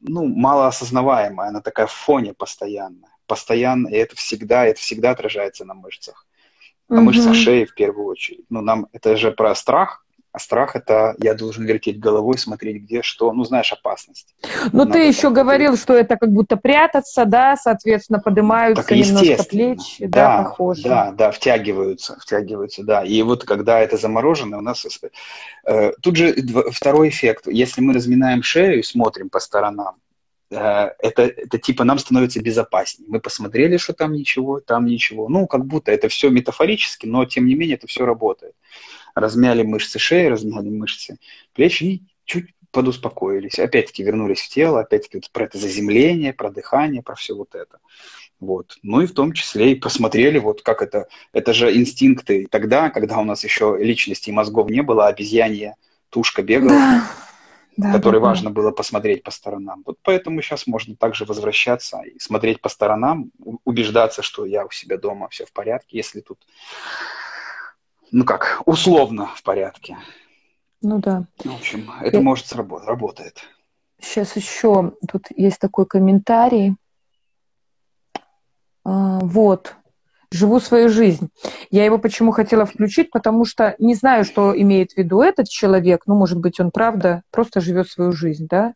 ну, малоосознаваемая, она такая в фоне постоянно. Постоянно, и это всегда, это всегда отражается на мышцах. На угу. мышцах шеи в первую очередь. Ну, нам, это же про страх, а страх это я должен вертеть головой, смотреть где что, ну знаешь опасность. Но ты еще говорил, что это как будто прятаться, да, соответственно поднимаются так, немножко плечи, да, да, похоже. Да, да, втягиваются, втягиваются, да. И вот когда это заморожено, у нас э, тут же второй эффект. Если мы разминаем шею и смотрим по сторонам, э, это, это типа нам становится безопаснее. Мы посмотрели, что там ничего, там ничего. Ну, как будто это все метафорически, но тем не менее это все работает размяли мышцы шеи, размяли мышцы плеч и чуть подуспокоились. Опять-таки вернулись в тело, опять-таки вот про это заземление, про дыхание, про все вот это. Вот. Ну и в том числе и посмотрели, вот как это, это же инстинкты тогда, когда у нас еще личности и мозгов не было, обезьянья тушка бегала, да. Да, которой да, важно да. было посмотреть по сторонам. Вот поэтому сейчас можно также возвращаться и смотреть по сторонам, убеждаться, что я у себя дома, все в порядке, если тут ну как, условно в порядке. Ну да. В общем, это Я... может сработать, работает. Сейчас еще тут есть такой комментарий. А, вот, живу свою жизнь. Я его почему хотела включить, потому что не знаю, что имеет в виду этот человек. Ну, может быть, он правда просто живет свою жизнь, да?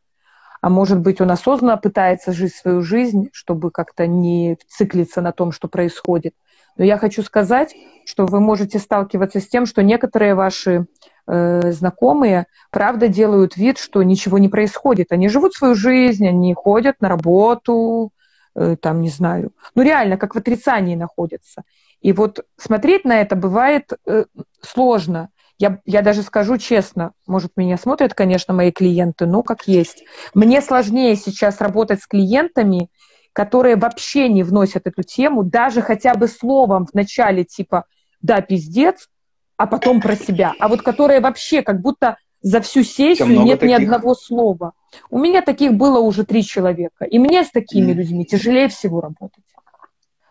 А может быть, он осознанно пытается жить свою жизнь, чтобы как-то не циклиться на том, что происходит. Но я хочу сказать, что вы можете сталкиваться с тем, что некоторые ваши э, знакомые, правда, делают вид, что ничего не происходит. Они живут свою жизнь, они ходят на работу, э, там, не знаю. Ну, реально, как в отрицании находятся. И вот смотреть на это бывает э, сложно. Я, я даже скажу честно, может, меня смотрят, конечно, мои клиенты, но как есть. Мне сложнее сейчас работать с клиентами, которые вообще не вносят эту тему, даже хотя бы словом в начале типа «да, пиздец», а потом про себя. А вот которые вообще как будто за всю сессию нет таких. ни одного слова. У меня таких было уже три человека. И мне с такими mm. людьми тяжелее всего работать.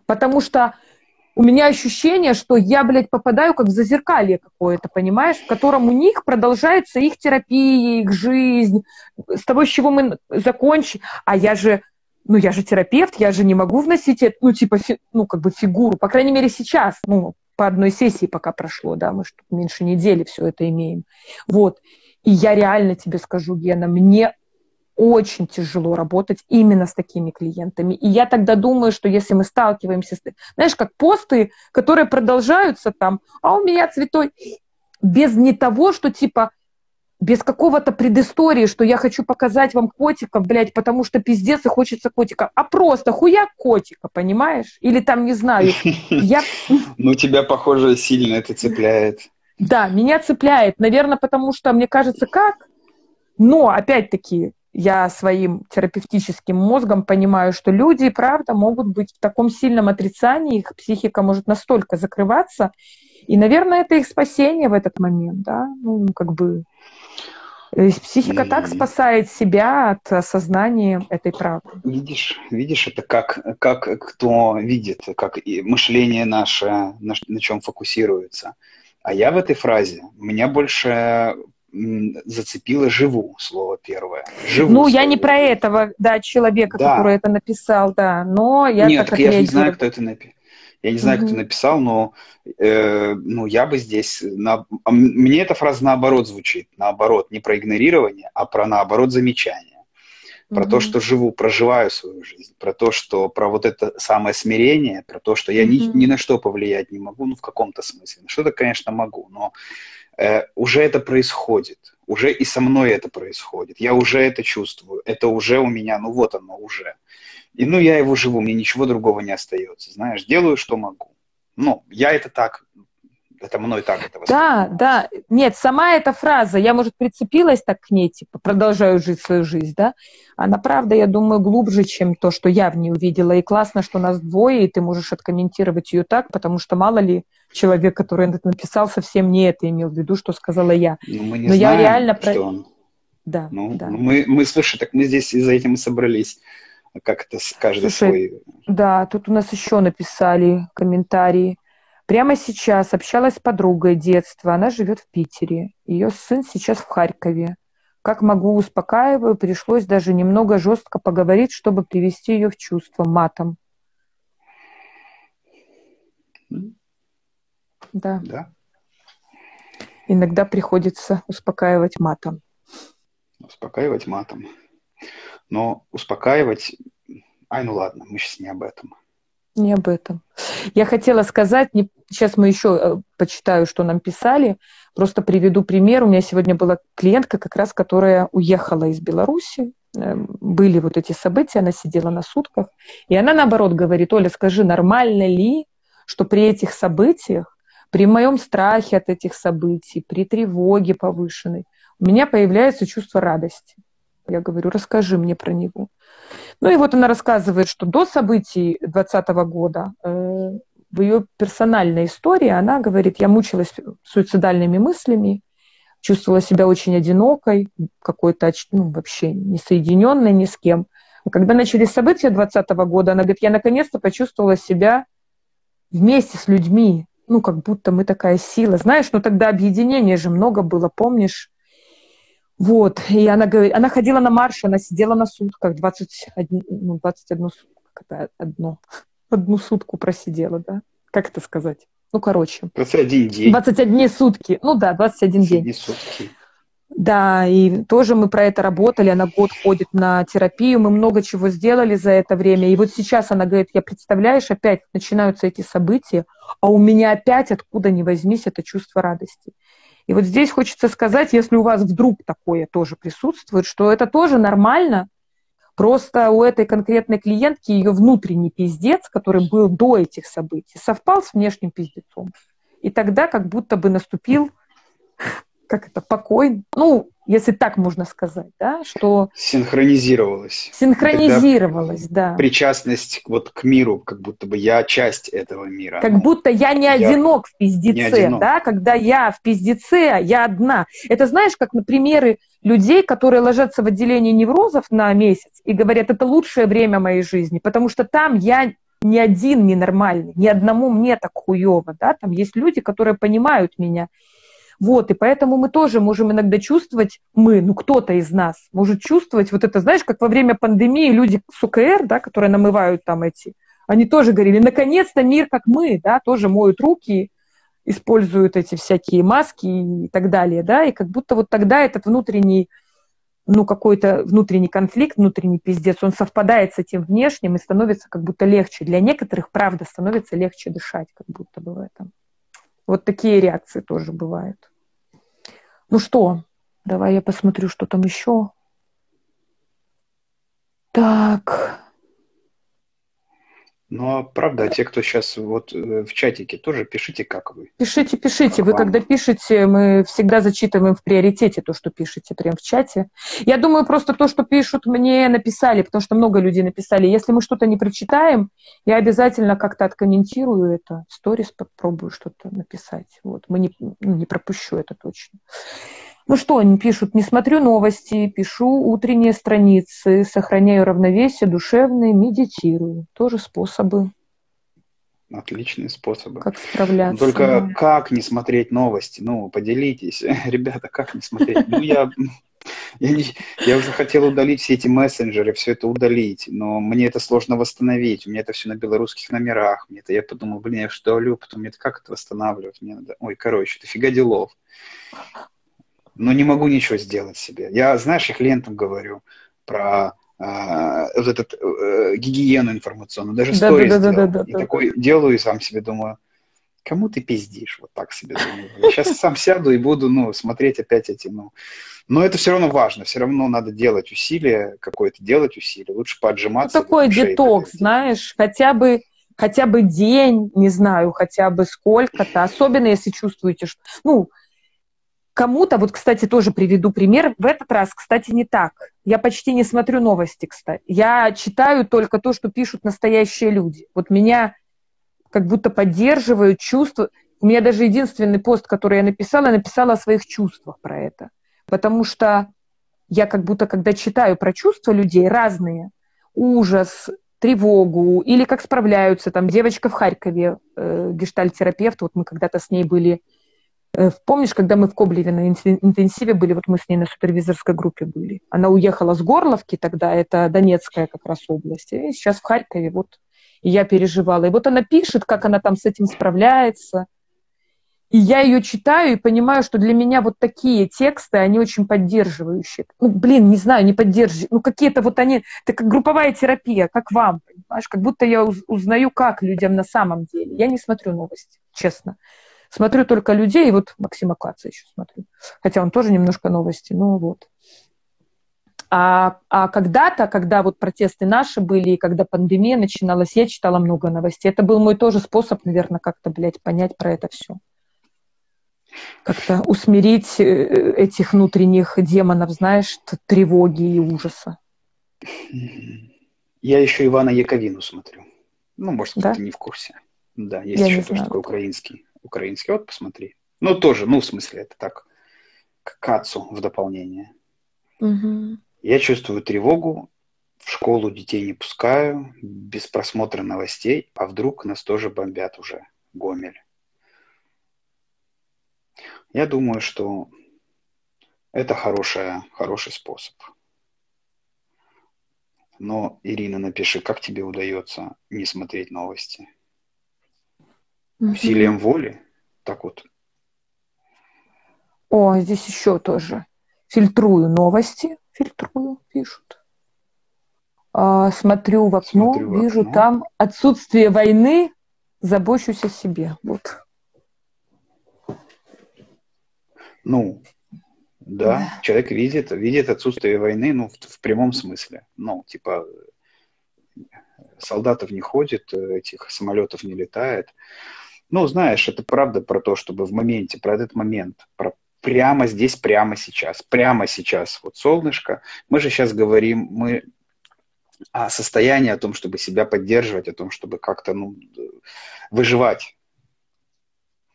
Потому что у меня ощущение, что я, блядь, попадаю как в зазеркалье какое-то, понимаешь, в котором у них продолжается их терапия, их жизнь, с того, с чего мы закончим. А я же ну, я же терапевт, я же не могу вносить, ну, типа, фи, ну, как бы фигуру, по крайней мере, сейчас, ну, по одной сессии пока прошло, да, мы что меньше недели все это имеем. Вот. И я реально тебе скажу, Гена, мне очень тяжело работать именно с такими клиентами. И я тогда думаю, что если мы сталкиваемся с... Знаешь, как посты, которые продолжаются там, а у меня цветой... Без не того, что типа без какого-то предыстории, что я хочу показать вам котиков, блядь, потому что пиздец и хочется котика, а просто хуя котика, понимаешь? Или там, не знаю, я... Ну, тебя, похоже, сильно это цепляет. Да, меня цепляет, наверное, потому что, мне кажется, как? Но, опять-таки, я своим терапевтическим мозгом понимаю, что люди, правда, могут быть в таком сильном отрицании, их психика может настолько закрываться, и, наверное, это их спасение в этот момент, да, ну, как бы то есть психика и... так спасает себя от осознания этой правды. Видишь, видишь, это как, как кто видит, как и мышление наше, на, на чем фокусируется. А я в этой фразе, меня больше зацепило «живу» слово первое. Живу ну, я не про этого, да, человека, да. который это написал, да, но я Нет, так, так я не знаю, кто это написал. Я не знаю, mm-hmm. кто написал, но э, ну, я бы здесь... На... Мне эта фраза наоборот звучит. Наоборот, не про игнорирование, а про наоборот замечание. Про mm-hmm. то, что живу, проживаю свою жизнь. Про то, что... Про вот это самое смирение. Про то, что я mm-hmm. ни, ни на что повлиять не могу. Ну, в каком-то смысле. На что-то, конечно, могу. Но э, уже это происходит. Уже и со мной это происходит. Я уже это чувствую. Это уже у меня... Ну, вот оно уже. И ну я его живу, мне ничего другого не остается. Знаешь, делаю, что могу. Ну, я это так это мной так это Да, да. Нет, сама эта фраза, я, может, прицепилась так к ней, типа, продолжаю жить свою жизнь, да? Она, правда, я думаю, глубже, чем то, что я в ней увидела. И классно, что нас двое, и ты можешь откомментировать ее так, потому что мало ли человек, который это написал, совсем не это имел в виду, что сказала я. Но, ну, мы не Но знаем, я реально... Что он... Да, ну, да. Ну, мы, мы, слушай, так мы здесь из-за этим и собрались. Как это каждый Слушай, свой... Да, тут у нас еще написали комментарии. Прямо сейчас общалась с подругой детства, она живет в Питере. Ее сын сейчас в Харькове. Как могу, успокаиваю, пришлось даже немного жестко поговорить, чтобы привести ее в чувство матом. Да. да. Иногда приходится успокаивать матом. Успокаивать матом. Но успокаивать... Ай, ну ладно, мы сейчас не об этом. Не об этом. Я хотела сказать, не, сейчас мы еще э, почитаю, что нам писали. Просто приведу пример. У меня сегодня была клиентка, как раз, которая уехала из Беларуси. Э, были вот эти события, она сидела на сутках. И она, наоборот, говорит, Оля, скажи, нормально ли, что при этих событиях, при моем страхе от этих событий, при тревоге повышенной, у меня появляется чувство радости. Я говорю, расскажи мне про него. Ну и вот она рассказывает, что до событий 2020 года э, в ее персональной истории она говорит, я мучилась суицидальными мыслями, чувствовала себя очень одинокой, какой-то ну, вообще не соединенной ни с кем. А когда начались события 2020 года, она говорит, я наконец-то почувствовала себя вместе с людьми, ну, как будто мы такая сила. Знаешь, ну тогда объединения же много было, помнишь? Вот, и она говорит, она ходила на марш, она сидела на сутках, 21, ну, 21 как одно, одну сутку просидела, да? Как это сказать? Ну, короче. 21 день. 21 сутки. Ну да, 21 21 день. сутки. Да, и тоже мы про это работали, она год ходит на терапию, мы много чего сделали за это время. И вот сейчас она говорит, я представляешь, опять начинаются эти события, а у меня опять откуда ни возьмись это чувство радости. И вот здесь хочется сказать, если у вас вдруг такое тоже присутствует, что это тоже нормально, просто у этой конкретной клиентки ее внутренний пиздец, который был до этих событий, совпал с внешним пиздецом. И тогда как будто бы наступил как это, покой, ну, если так можно сказать, да, что... Синхронизировалось. Синхронизировалось, да. Причастность вот к миру, как будто бы я часть этого мира. Как ну, будто я не я одинок в пиздеце, одинок. да, когда я в пиздеце, я одна. Это знаешь, как на примеры людей, которые ложатся в отделение неврозов на месяц и говорят, это лучшее время моей жизни, потому что там я ни один ненормальный, ни одному мне так хуево, да, там есть люди, которые понимают меня, вот, и поэтому мы тоже можем иногда чувствовать, мы, ну кто-то из нас может чувствовать вот это, знаешь, как во время пандемии люди с УКР, да, которые намывают там эти, они тоже говорили, наконец-то мир как мы, да, тоже моют руки, используют эти всякие маски и так далее, да, и как будто вот тогда этот внутренний, ну, какой-то внутренний конфликт, внутренний пиздец, он совпадает с этим внешним и становится как будто легче. Для некоторых, правда, становится легче дышать, как будто бы в этом. Вот такие реакции тоже бывают. Ну что, давай я посмотрю, что там еще. Так. Ну, а правда, те, кто сейчас вот э, в чатике, тоже пишите, как вы. Пишите, пишите. Как вы вам? когда пишете, мы всегда зачитываем в приоритете то, что пишете прямо в чате. Я думаю, просто то, что пишут, мне написали, потому что много людей написали. Если мы что-то не прочитаем, я обязательно как-то откомментирую это. Сторис попробую что-то написать. Вот. Мы не, ну, не пропущу это точно. Ну что они пишут? Не смотрю новости, пишу утренние страницы, сохраняю равновесие душевное, медитирую. Тоже способы. Отличные способы. Как справляться. Только как не смотреть новости? Ну, поделитесь. Ребята, как не смотреть? Ну, я, я, не, я уже хотел удалить все эти мессенджеры, все это удалить, но мне это сложно восстановить. У меня это все на белорусских номерах. Мне это, я подумал, блин, я что удалю, потом мне это как это восстанавливать? Мне надо... Ой, короче, это фига делов но не могу ничего сделать себе. Я, знаешь, я клиентам говорю про э, вот этот э, гигиену информационную, даже да, сторис да, да, да, да, да, и да. такой делаю и сам себе думаю, кому ты пиздишь? Вот так себе думаю. Я сейчас сам сяду и буду, ну, смотреть опять эти, ну... Но это все равно важно, все равно надо делать усилия, какое-то делать усилие. Лучше поотжиматься. Ну, такой детокс, знаешь, хотя бы хотя бы день, не знаю, хотя бы сколько-то, особенно если чувствуете, что, ну, кому-то, вот, кстати, тоже приведу пример, в этот раз, кстати, не так. Я почти не смотрю новости, кстати. Я читаю только то, что пишут настоящие люди. Вот меня как будто поддерживают чувства. У меня даже единственный пост, который я написала, написала о своих чувствах про это. Потому что я как будто, когда читаю про чувства людей разные, ужас, тревогу, или как справляются, там, девочка в Харькове, э, гештальтерапевт, вот мы когда-то с ней были помнишь, когда мы в Коблеве на интенсиве были, вот мы с ней на супервизорской группе были. Она уехала с Горловки тогда, это Донецкая как раз область, и сейчас в Харькове, вот, я переживала. И вот она пишет, как она там с этим справляется. И я ее читаю и понимаю, что для меня вот такие тексты, они очень поддерживающие. Ну, блин, не знаю, не поддерживающие. Ну, какие-то вот они... Это как групповая терапия, как вам, понимаешь? Как будто я узнаю, как людям на самом деле. Я не смотрю новости, честно. Смотрю только людей, и вот Максима Каца еще смотрю. Хотя он тоже немножко новости, ну вот. А, а когда-то, когда вот протесты наши были, и когда пандемия начиналась, я читала много новостей. Это был мой тоже способ, наверное, как-то, блядь, понять про это все. Как-то усмирить э, этих внутренних демонов, знаешь, тревоги и ужаса. Я еще Ивана Яковину смотрю. Ну, может, да? ты не в курсе. Да, есть я еще тоже такой украинский украинский. Вот посмотри. Ну, тоже, ну, в смысле, это так, к Кацу в дополнение. Угу. Я чувствую тревогу, в школу детей не пускаю, без просмотра новостей, а вдруг нас тоже бомбят уже, Гомель. Я думаю, что это хорошая, хороший способ. Но, Ирина, напиши, как тебе удается не смотреть новости? Угу. усилием воли. Так вот. О, здесь еще тоже. Фильтрую новости, фильтрую, пишут. А, смотрю в окно, смотрю в вижу окно. там отсутствие войны, забочусь о себе. Вот. Ну, да, да, человек видит, видит отсутствие войны, ну, в, в прямом смысле. Ну, типа, солдатов не ходит, этих самолетов не летает. Ну, знаешь, это правда про то, чтобы в моменте, про этот момент, про прямо здесь, прямо сейчас, прямо сейчас, вот солнышко. Мы же сейчас говорим, мы о состоянии, о том, чтобы себя поддерживать, о том, чтобы как-то ну, выживать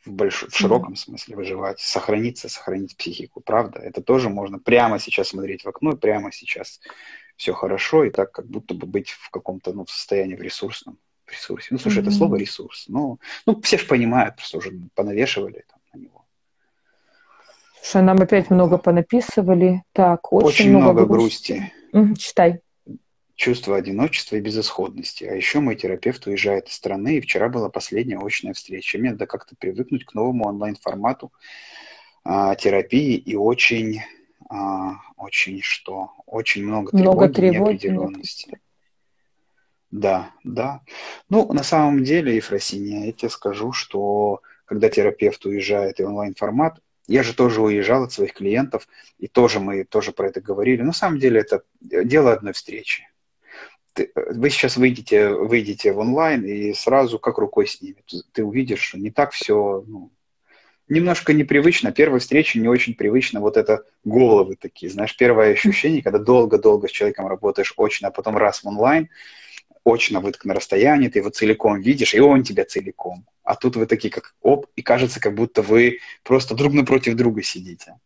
в, больш... в широком mm-hmm. смысле выживать, сохраниться, сохранить психику, правда? Это тоже можно прямо сейчас смотреть в окно, и прямо сейчас все хорошо, и так как будто бы быть в каком-то ну, состоянии в ресурсном ресурсе. Ну, слушай, mm-hmm. это слово ресурс. Ну, ну, все же понимают, просто уже понавешивали там на него. Слушай, нам опять много понаписывали. Так, очень, очень много, много грусти. грусти. читай. Чувство одиночества и безысходности. А еще мой терапевт уезжает из страны, и вчера была последняя очная встреча. Мне надо как-то привыкнуть к новому онлайн-формату а, терапии и очень, а, очень что? Очень много тревоги, много тревоги неопределенности. Нет. Да, да. Ну, на самом деле, Ефросиния, я тебе скажу, что когда терапевт уезжает и онлайн-формат, я же тоже уезжал от своих клиентов, и тоже мы тоже про это говорили. На самом деле это дело одной встречи. Вы сейчас выйдете, выйдете в онлайн и сразу как рукой снимет. Ты увидишь, что не так все, ну, немножко непривычно. Первая встреча не очень привычно. Вот это головы такие, знаешь, первое ощущение, когда долго-долго с человеком работаешь очно, а потом раз в онлайн – очно вы так на расстоянии, ты его целиком видишь, и он тебя целиком. А тут вы такие как оп, и кажется, как будто вы просто друг напротив друга сидите.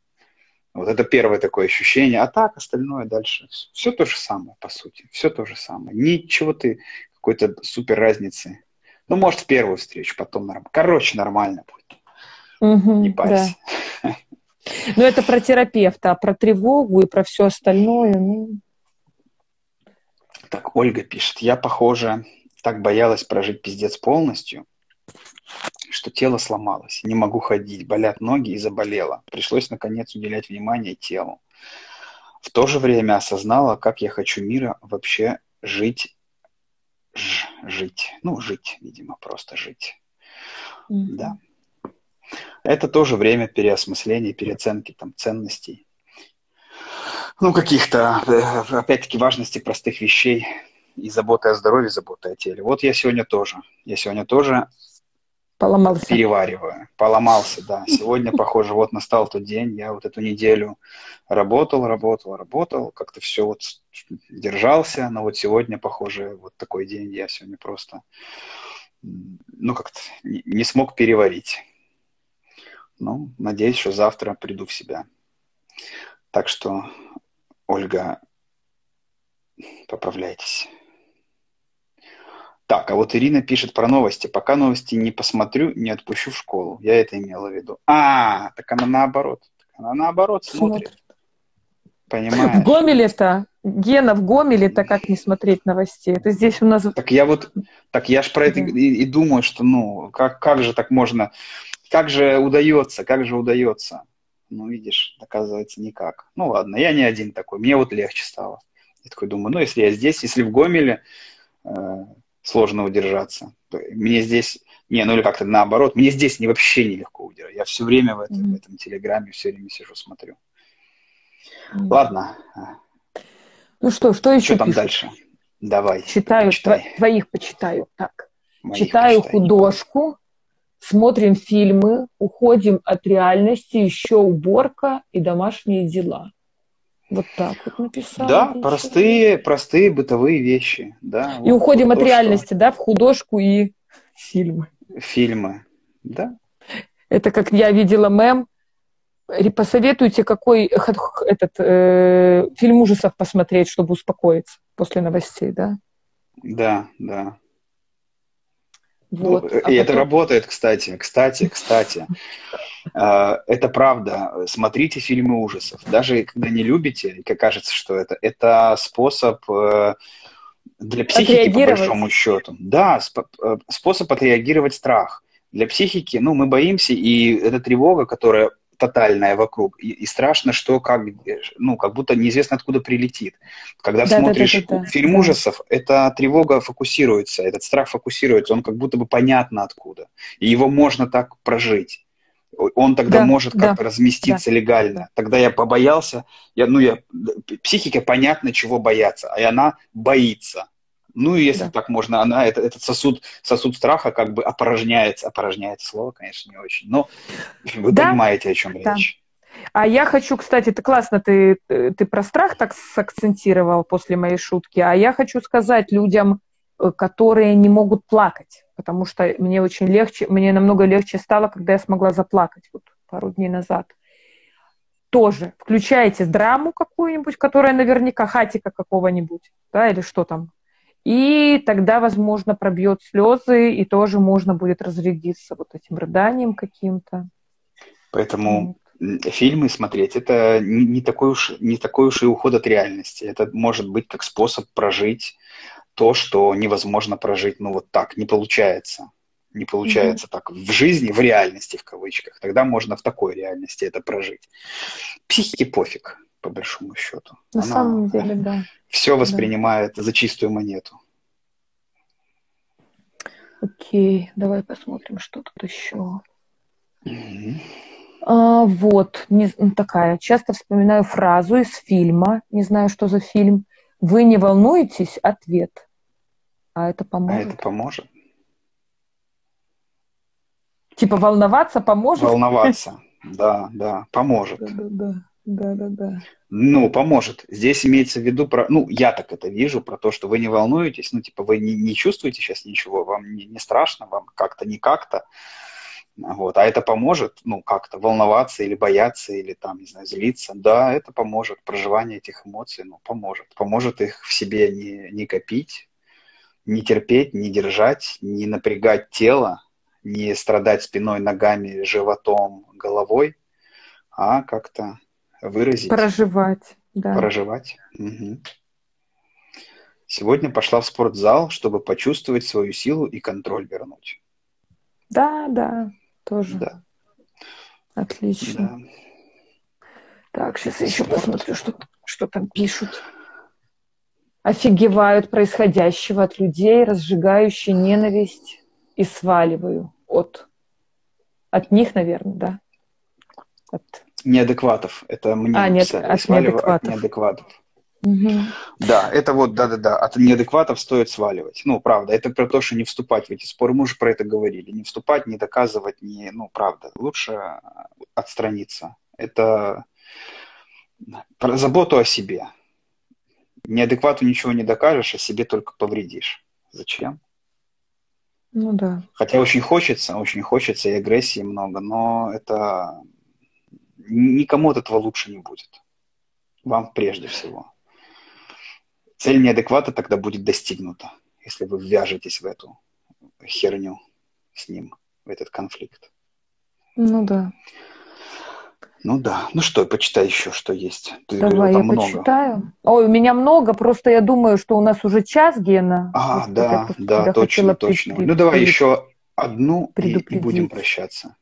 Вот это первое такое ощущение. А так, остальное дальше. Все то же самое, по сути. Все то же самое. Ничего ты какой-то супер разницы. Ну, может, в первую встречу, потом нормально. Короче, нормально будет. Угу, Не парься. Да. Ну, это про терапевта, а про тревогу и про все остальное, ну, так, Ольга пишет, я, похоже, так боялась прожить пиздец полностью, что тело сломалось. Не могу ходить, болят ноги и заболела. Пришлось, наконец, уделять внимание телу. В то же время осознала, как я хочу мира вообще жить. Ж, жить. Ну, жить, видимо, просто жить. Mm-hmm. Да. Это тоже время переосмысления, переоценки там, ценностей. Ну, каких-то, э, опять-таки, важности простых вещей и заботы о здоровье, заботы о теле. Вот я сегодня тоже. Я сегодня тоже Поломался. Перевариваю. Поломался, да. Сегодня, похоже, вот настал тот день. Я вот эту неделю работал, работал, работал. Как-то все вот держался. Но вот сегодня, похоже, вот такой день. Я сегодня просто, ну, как-то не смог переварить. Ну, надеюсь, что завтра приду в себя. Так что, Ольга, поправляйтесь. Так, а вот Ирина пишет про новости. Пока новости не посмотрю, не отпущу в школу. Я это имела в виду. А, так она наоборот. Она наоборот смотрит. смотрит. Понимаешь? В Гомеле-то, Гена, в Гомеле-то как не смотреть новостей? Это здесь у нас... Так я вот, так я ж про это и, и думаю, что ну, как, как же так можно, как же удается, как же удается? Ну, видишь, оказывается, никак. Ну, ладно, я не один такой, мне вот легче стало. Я такой думаю, ну, если я здесь, если в Гомеле, э, сложно удержаться. Мне здесь, не, ну или как-то наоборот, мне здесь не, вообще нелегко удержать. Я все время в этом, mm-hmm. в этом телеграме все время сижу, смотрю. Mm-hmm. Ладно. Ну что, что еще Что там пишут? дальше? Давай. Читаю, почитай. твоих почитаю. Так. Моих Читаю почитай. художку, смотрим фильмы, уходим от реальности, еще уборка и домашние дела. Вот так вот написала. Да, вещи. простые, простые бытовые вещи. Да, и вот, уходим вот от реальности, что... да, в художку и фильмы. Фильмы, да. Это как я видела мем. Посоветуйте, какой этот э, фильм ужасов посмотреть, чтобы успокоиться после новостей, да? Да, да. Вот. Ну, а и потом... это работает, кстати, кстати, кстати. А, это правда. Смотрите фильмы ужасов. Даже когда не любите, как кажется, что это, это способ э, для психики, по большому счету. Да, э, способ отреагировать страх. Для психики, ну, мы боимся, и эта тревога, которая тотальная вокруг, и, и страшно, что как, ну, как будто неизвестно откуда прилетит. Когда да, смотришь да, да, да, фильм да. ужасов, эта тревога фокусируется, этот страх фокусируется, он как будто бы понятно откуда, и его можно так прожить. Он тогда да, может как-то да, разместиться да, легально. Да. Тогда я побоялся, я, ну, я, психика понятно, чего бояться, а она боится. Ну, и если да. так можно, она, это, этот сосуд, сосуд страха как бы опорожняется. Опорожняется слово, конечно, не очень. Но вы да. понимаете, о чем да. речь. А я хочу, кстати, это классно, ты, ты про страх так сакцентировал после моей шутки, а я хочу сказать людям, э, которые не могут плакать, потому что мне очень легче, мне намного легче стало, когда я смогла заплакать вот пару дней назад. Тоже включайте драму какую-нибудь, которая наверняка хатика какого-нибудь, да, или что там, и тогда, возможно, пробьет слезы, и тоже можно будет разрядиться вот этим рыданием каким-то. Поэтому вот. фильмы смотреть это не, не, такой уж, не такой уж и уход от реальности. Это может быть как способ прожить то, что невозможно прожить, ну вот так, не получается. Не получается mm-hmm. так в жизни, в реальности, в кавычках. Тогда можно в такой реальности это прожить. Психике пофиг по большому счету. На Она самом деле, да. Все воспринимает да. за чистую монету. Окей, давай посмотрим, что тут еще. mm А, вот, не, такая. Часто вспоминаю фразу из фильма, не знаю, что за фильм. Вы не волнуетесь? Ответ. А это поможет? А это поможет. Типа волноваться поможет? Волноваться, да, да, поможет. Да, да, да. Да, да, да. Ну, поможет. Здесь имеется в виду про, ну, я так это вижу, про то, что вы не волнуетесь, ну, типа, вы не, не чувствуете сейчас ничего, вам не, не страшно, вам как-то не как-то. Вот, а это поможет, ну, как-то волноваться или бояться, или там, не знаю, злиться. Да, это поможет. Проживание этих эмоций, ну, поможет. Поможет их в себе не, не копить, не терпеть, не держать, не напрягать тело, не страдать спиной, ногами, животом, головой, а как-то выразить. Проживать, да. Проживать. Угу. Сегодня пошла в спортзал, чтобы почувствовать свою силу и контроль вернуть. Да, да, тоже. Да. Отлично. Да. Так, сейчас я еще посмотрю, что, что там пишут. Офигевают происходящего от людей, разжигающие ненависть и сваливаю от. От них, наверное, да? От... Неадекватов. Это мне а, нет, от неадекватов. от неадекватов. Угу. Да, это вот, да-да-да, от неадекватов стоит сваливать. Ну, правда, это про то, что не вступать в эти споры. Мы уже про это говорили. Не вступать, не доказывать, не, ну, правда. Лучше отстраниться. Это про заботу о себе. Неадеквату ничего не докажешь, а себе только повредишь. Зачем? Ну да. Хотя очень хочется, очень хочется, и агрессии много, но это никому от этого лучше не будет. Вам прежде всего. Цель неадеквата тогда будет достигнута, если вы ввяжетесь в эту херню с ним, в этот конфликт. Ну да. Ну да. Ну что, почитай еще, что есть. Ты Давай, говорила, я много. почитаю. Ой, у меня много, просто я думаю, что у нас уже час, Гена. А, да, да, точно, точно. Ну давай еще одну и, и будем прощаться.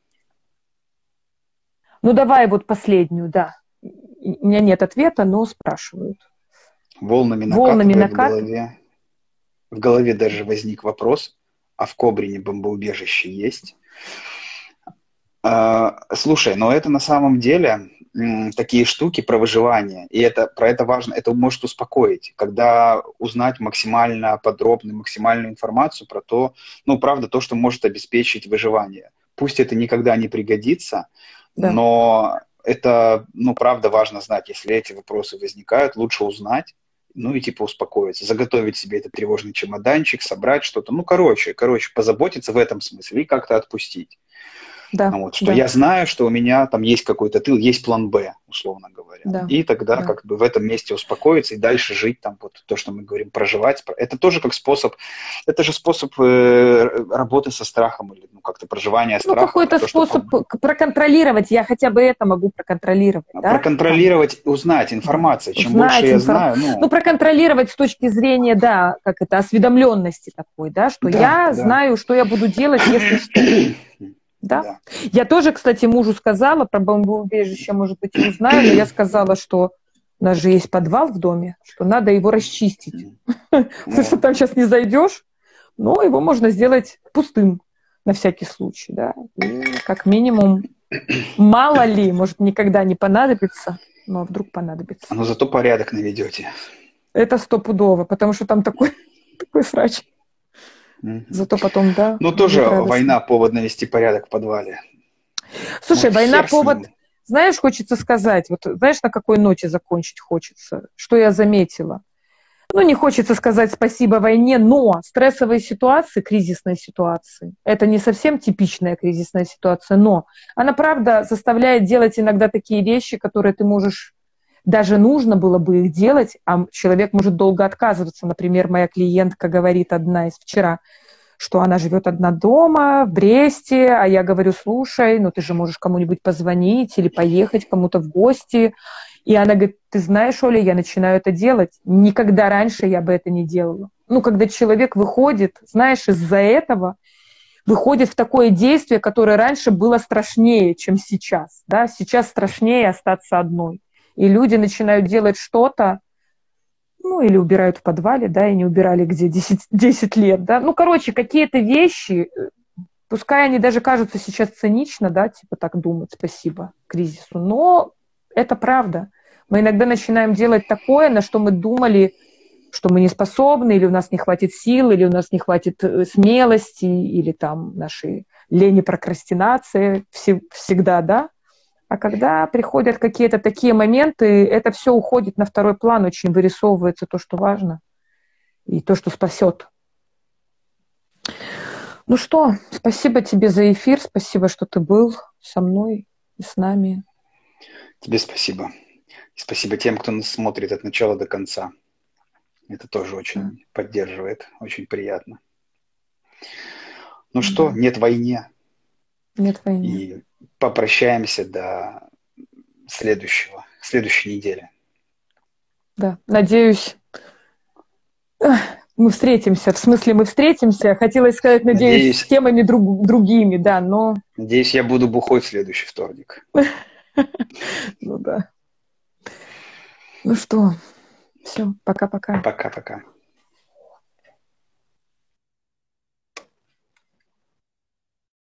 Ну давай вот последнюю, да. У меня нет ответа, но спрашивают. Волнами накатывает накат... в голове. В голове даже возник вопрос, а в Кобрине бомбоубежище есть? А, слушай, но это на самом деле такие штуки про выживание, и это, про это важно, это может успокоить, когда узнать максимально подробную, максимальную информацию про то, ну, правда, то, что может обеспечить выживание. Пусть это никогда не пригодится, но это, ну, правда, важно знать, если эти вопросы возникают, лучше узнать, ну и типа успокоиться, заготовить себе этот тревожный чемоданчик, собрать что-то, ну, короче, короче, позаботиться в этом смысле и как-то отпустить. Да, вот, что да. я знаю, что у меня там есть какой-то тыл, есть план Б, условно говоря. Да. И тогда да. как бы в этом месте успокоиться и дальше жить там вот то, что мы говорим, проживать. Это тоже как способ, это же способ э, работы со страхом или ну как-то проживания страха. Ну какой-то то, способ что... проконтролировать, я хотя бы это могу проконтролировать. Да? Проконтролировать, узнать информацию, чем узнать больше я инфор... знаю. Ну... ну проконтролировать с точки зрения, да, как это, осведомленности такой, да, что да, я да. знаю, что я буду делать, если что. Да? да. Я тоже, кстати, мужу сказала про бомбоубежище, может быть, не знаю, но я сказала, что у нас же есть подвал в доме, что надо его расчистить. Потому что там сейчас не зайдешь, но его можно сделать пустым на всякий случай, да. И как минимум, мало ли, может, никогда не понадобится, но вдруг понадобится. Но зато порядок наведете. Это стопудово, потому что там такой, такой срач. Зато потом, да. Ну, тоже война повод навести порядок в подвале. Слушай, ну, война повод... Знаешь, хочется сказать, вот знаешь, на какой ноте закончить хочется? Что я заметила? Ну, не хочется сказать спасибо войне, но стрессовые ситуации, кризисные ситуации, это не совсем типичная кризисная ситуация, но она, правда, заставляет делать иногда такие вещи, которые ты можешь даже нужно было бы их делать, а человек может долго отказываться. Например, моя клиентка говорит одна из вчера, что она живет одна дома в Бресте, а я говорю, слушай, ну ты же можешь кому-нибудь позвонить или поехать кому-то в гости. И она говорит, ты знаешь, Оля, я начинаю это делать. Никогда раньше я бы это не делала. Ну, когда человек выходит, знаешь, из-за этого, выходит в такое действие, которое раньше было страшнее, чем сейчас. Да? Сейчас страшнее остаться одной и люди начинают делать что-то, ну, или убирают в подвале, да, и не убирали где 10, 10 лет, да. Ну, короче, какие-то вещи, пускай они даже кажутся сейчас цинично, да, типа так думать, спасибо кризису, но это правда. Мы иногда начинаем делать такое, на что мы думали, что мы не способны, или у нас не хватит сил, или у нас не хватит э, смелости, или там нашей лени прокрастинации всегда, да. А когда приходят какие-то такие моменты, это все уходит на второй план, очень вырисовывается то, что важно, и то, что спасет. Ну что, спасибо тебе за эфир, спасибо, что ты был со мной и с нами. Тебе спасибо. И спасибо тем, кто нас смотрит от начала до конца. Это тоже очень да. поддерживает, очень приятно. Ну да. что, нет войне. Нет войны. И попрощаемся до следующего, следующей недели. Да, надеюсь, мы встретимся. В смысле, мы встретимся. Хотелось сказать, надеюсь, надеюсь с темами друг, другими, да, но... Надеюсь, я буду бухой в следующий вторник. Ну да. Ну что, все, пока-пока. Пока-пока.